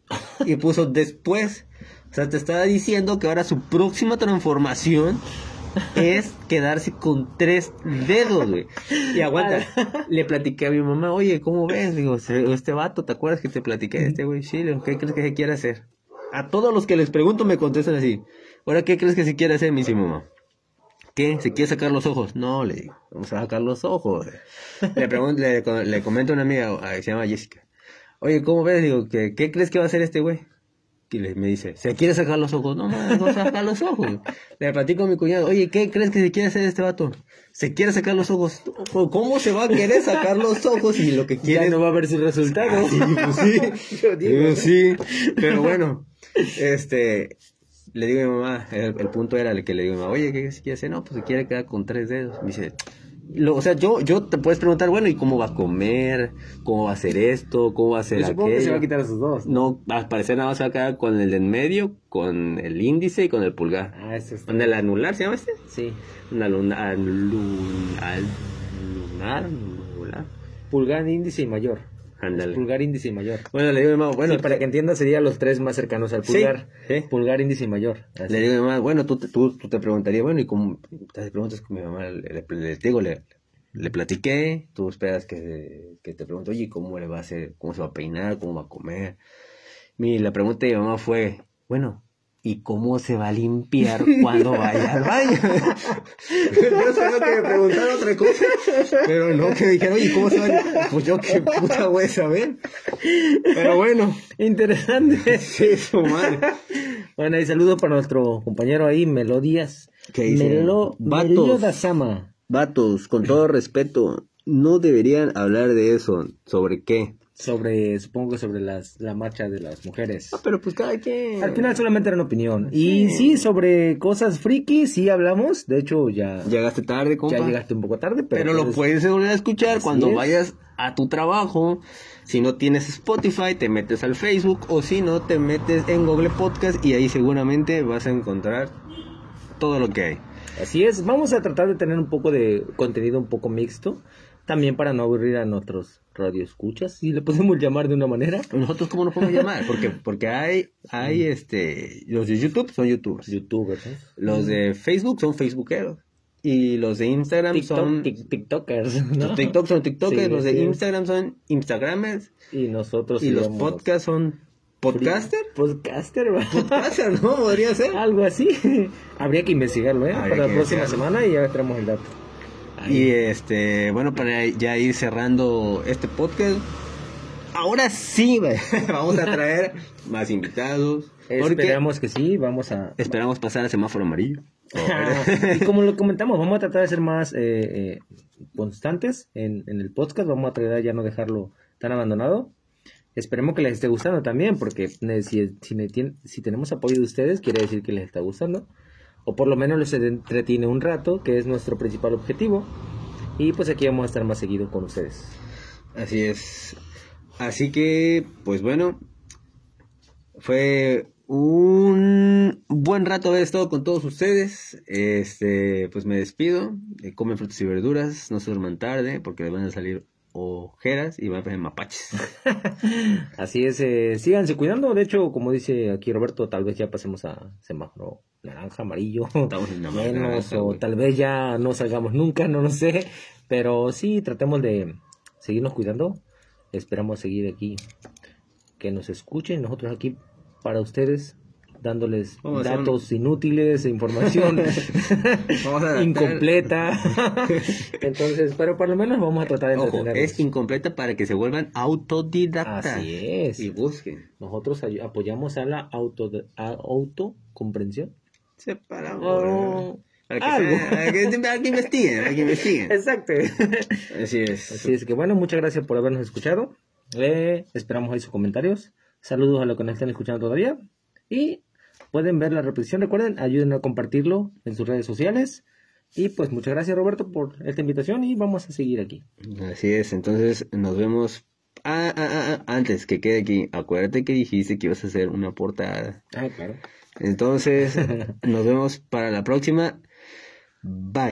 y puso después. O sea, te estaba diciendo que ahora su próxima transformación es quedarse con tres dedos, güey. Y aguanta, le platiqué a mi mamá, oye, ¿cómo ves? Digo, "Se- este vato, ¿te acuerdas que te platiqué de este güey? Sí, le digo, ¿qué crees que se quiere hacer? A todos los que les pregunto me contestan así. Ahora, ¿qué crees que se quiere hacer? Me dice mi mamá. ¿Qué? ¿Se quiere sacar los ojos? No, le digo, vamos a sacar los ojos. Le, pregunto, le, le comento a una amiga ah, que se llama Jessica. Oye, ¿cómo ves? Digo, ¿qué, qué crees que va a hacer este güey? Y me dice, ¿se quiere sacar los ojos? No, no, no sacar los ojos. Le platico a mi cuñado, oye, ¿qué crees que se quiere hacer este vato? ¿Se quiere sacar los ojos? ¿Cómo se va a querer sacar los ojos si lo que quiere Ya no va a ver su resultado. Ah, sí, pues sí. Yo digo, Digo, sí, pero bueno, este, le digo a mi mamá, el, el punto era el que le digo a mi mamá, oye, ¿qué se quiere hacer? No, pues se quiere quedar con tres dedos. Me dice, lo- o sea, yo, yo te puedes preguntar, bueno, ¿y cómo va a comer? ¿Cómo va a hacer esto? ¿Cómo va a hacer Yo supongo que se aquello? va a quitar esos dos. No, al parecer nada más va a quedar con el de en medio, con el índice y con el pulgar. Ah, ese está. ¿Con el anular se llama este? Sí. Un aluna- alun- al- lunar, anular. Pulgar, índice y mayor. Ándale. Pulgar, índice y mayor. Bueno, le digo a mi mamá, bueno, Bueno, para que entiendas, serían los tres más cercanos al Sí, pulgar. sí. Pulgar, índice y mayor. Así. Le digo a mi mamá, bueno, tú, te- tú, tú te preguntarías, bueno, ¿y cómo? Te preguntas con mi mamá, le digo, le, le platiqué, tú esperas que, que te pregunte, oye, ¿cómo le va a hacer? ¿Cómo se va a peinar? ¿Cómo va a comer? Mi, la pregunta de mi mamá fue, bueno, ¿y cómo se va a limpiar cuando vaya al baño? yo espero que me preguntara otra cosa, pero no que me dijeran, oye, ¿cómo se va a limpiar? Pues yo qué puta voy a saber. Pero bueno, Interesante. sí, su madre. Bueno, y saludos para nuestro compañero ahí, Melodías. ¿Qué dice? Melo, Vatos. Dasama. Vatos, con todo respeto, no deberían hablar de eso. ¿Sobre qué? Sobre, supongo que sobre las, la marcha de las mujeres. Ah, pero pues cada quien. Al final solamente era una opinión. Y sí, sobre cosas friki, sí hablamos. De hecho, ya, Llegaste tarde, compa. ya llegaste un poco tarde, pero, Pero lo pues, puedes volver a escuchar cuando es. vayas a tu trabajo. Si no tienes Spotify, te metes al Facebook o si no, te metes en Google Podcast y ahí seguramente vas a encontrar todo lo que hay. Así es, vamos a tratar de tener un poco de contenido un poco mixto, también para no aburrir a nuestros radioescuchas, si le podemos llamar de una manera. ¿Nosotros cómo nos podemos llamar? Porque, porque hay, hay este, los de YouTube son YouTubers. Youtubers, ¿no? Los de Facebook son Facebookeros. Y los de Instagram TikTok, son... TikTokers, ¿no? Los TikTok son TikTokers, Sí, los de sí. Instagram son Instagramers. Y nosotros y los podcasts son podcaster. Podcaster, ¿no? Podría ser. Algo así. Habría que investigarlo, ¿eh? Habría para la próxima semana y ya traemos el dato. Y este, bueno, para ya ir cerrando este podcast, ahora sí, vamos a traer más invitados. Esperamos que sí, vamos a... esperamos pasar al semáforo amarillo. y como lo comentamos, vamos a tratar de ser más eh, eh, constantes en, en el podcast, vamos a tratar de ya no dejarlo tan abandonado. Esperemos que les esté gustando también, porque eh, si, si, si tenemos apoyo de ustedes, quiere decir que les está gustando. O por lo menos les entretiene un rato, que es nuestro principal objetivo. Y pues aquí vamos a estar más seguido con ustedes. Así es. Así que, pues bueno, fue un buen rato haber estado con todos ustedes. Este, pues me despido. Eh, comen frutas y verduras, no se duerman tarde porque les van a salir ojeras y van a poner mapaches. Así es, eh, síganse cuidando. De hecho, como dice aquí Roberto, tal vez ya pasemos a semáforo naranja, amarillo, Estamos en naranja, menos, o güey. tal vez ya no salgamos nunca, no lo sé. Pero sí, tratemos de seguirnos cuidando. Esperamos seguir aquí, que nos escuchen. Nosotros aquí para ustedes, dándoles Vamos hacer un- datos inútiles, e información incompleta. Entonces, pero por lo menos vamos a tratar de Ojo, es incompleta para que se vuelvan autodidactas. Así es. Y busquen. Nosotros apoyamos a la auto a autocomprensión. Separamos. Oh, para, que algo. sea- para que, para que investiguen, para que investiguen. Exacto. Así es. Así es que bueno, muchas gracias por habernos escuchado. Eh, esperamos ahí sus comentarios. Saludos a los que nos están escuchando todavía. Y pueden ver la repetición. Recuerden, ayuden a compartirlo en sus redes sociales. Y pues muchas gracias Roberto por esta invitación y vamos a seguir aquí. Así es, entonces nos vemos. Ah, ah, ah, ah, antes que quede aquí, acuérdate que dijiste que ibas a hacer una portada. Ah, claro. Entonces, nos vemos para la próxima. Bye.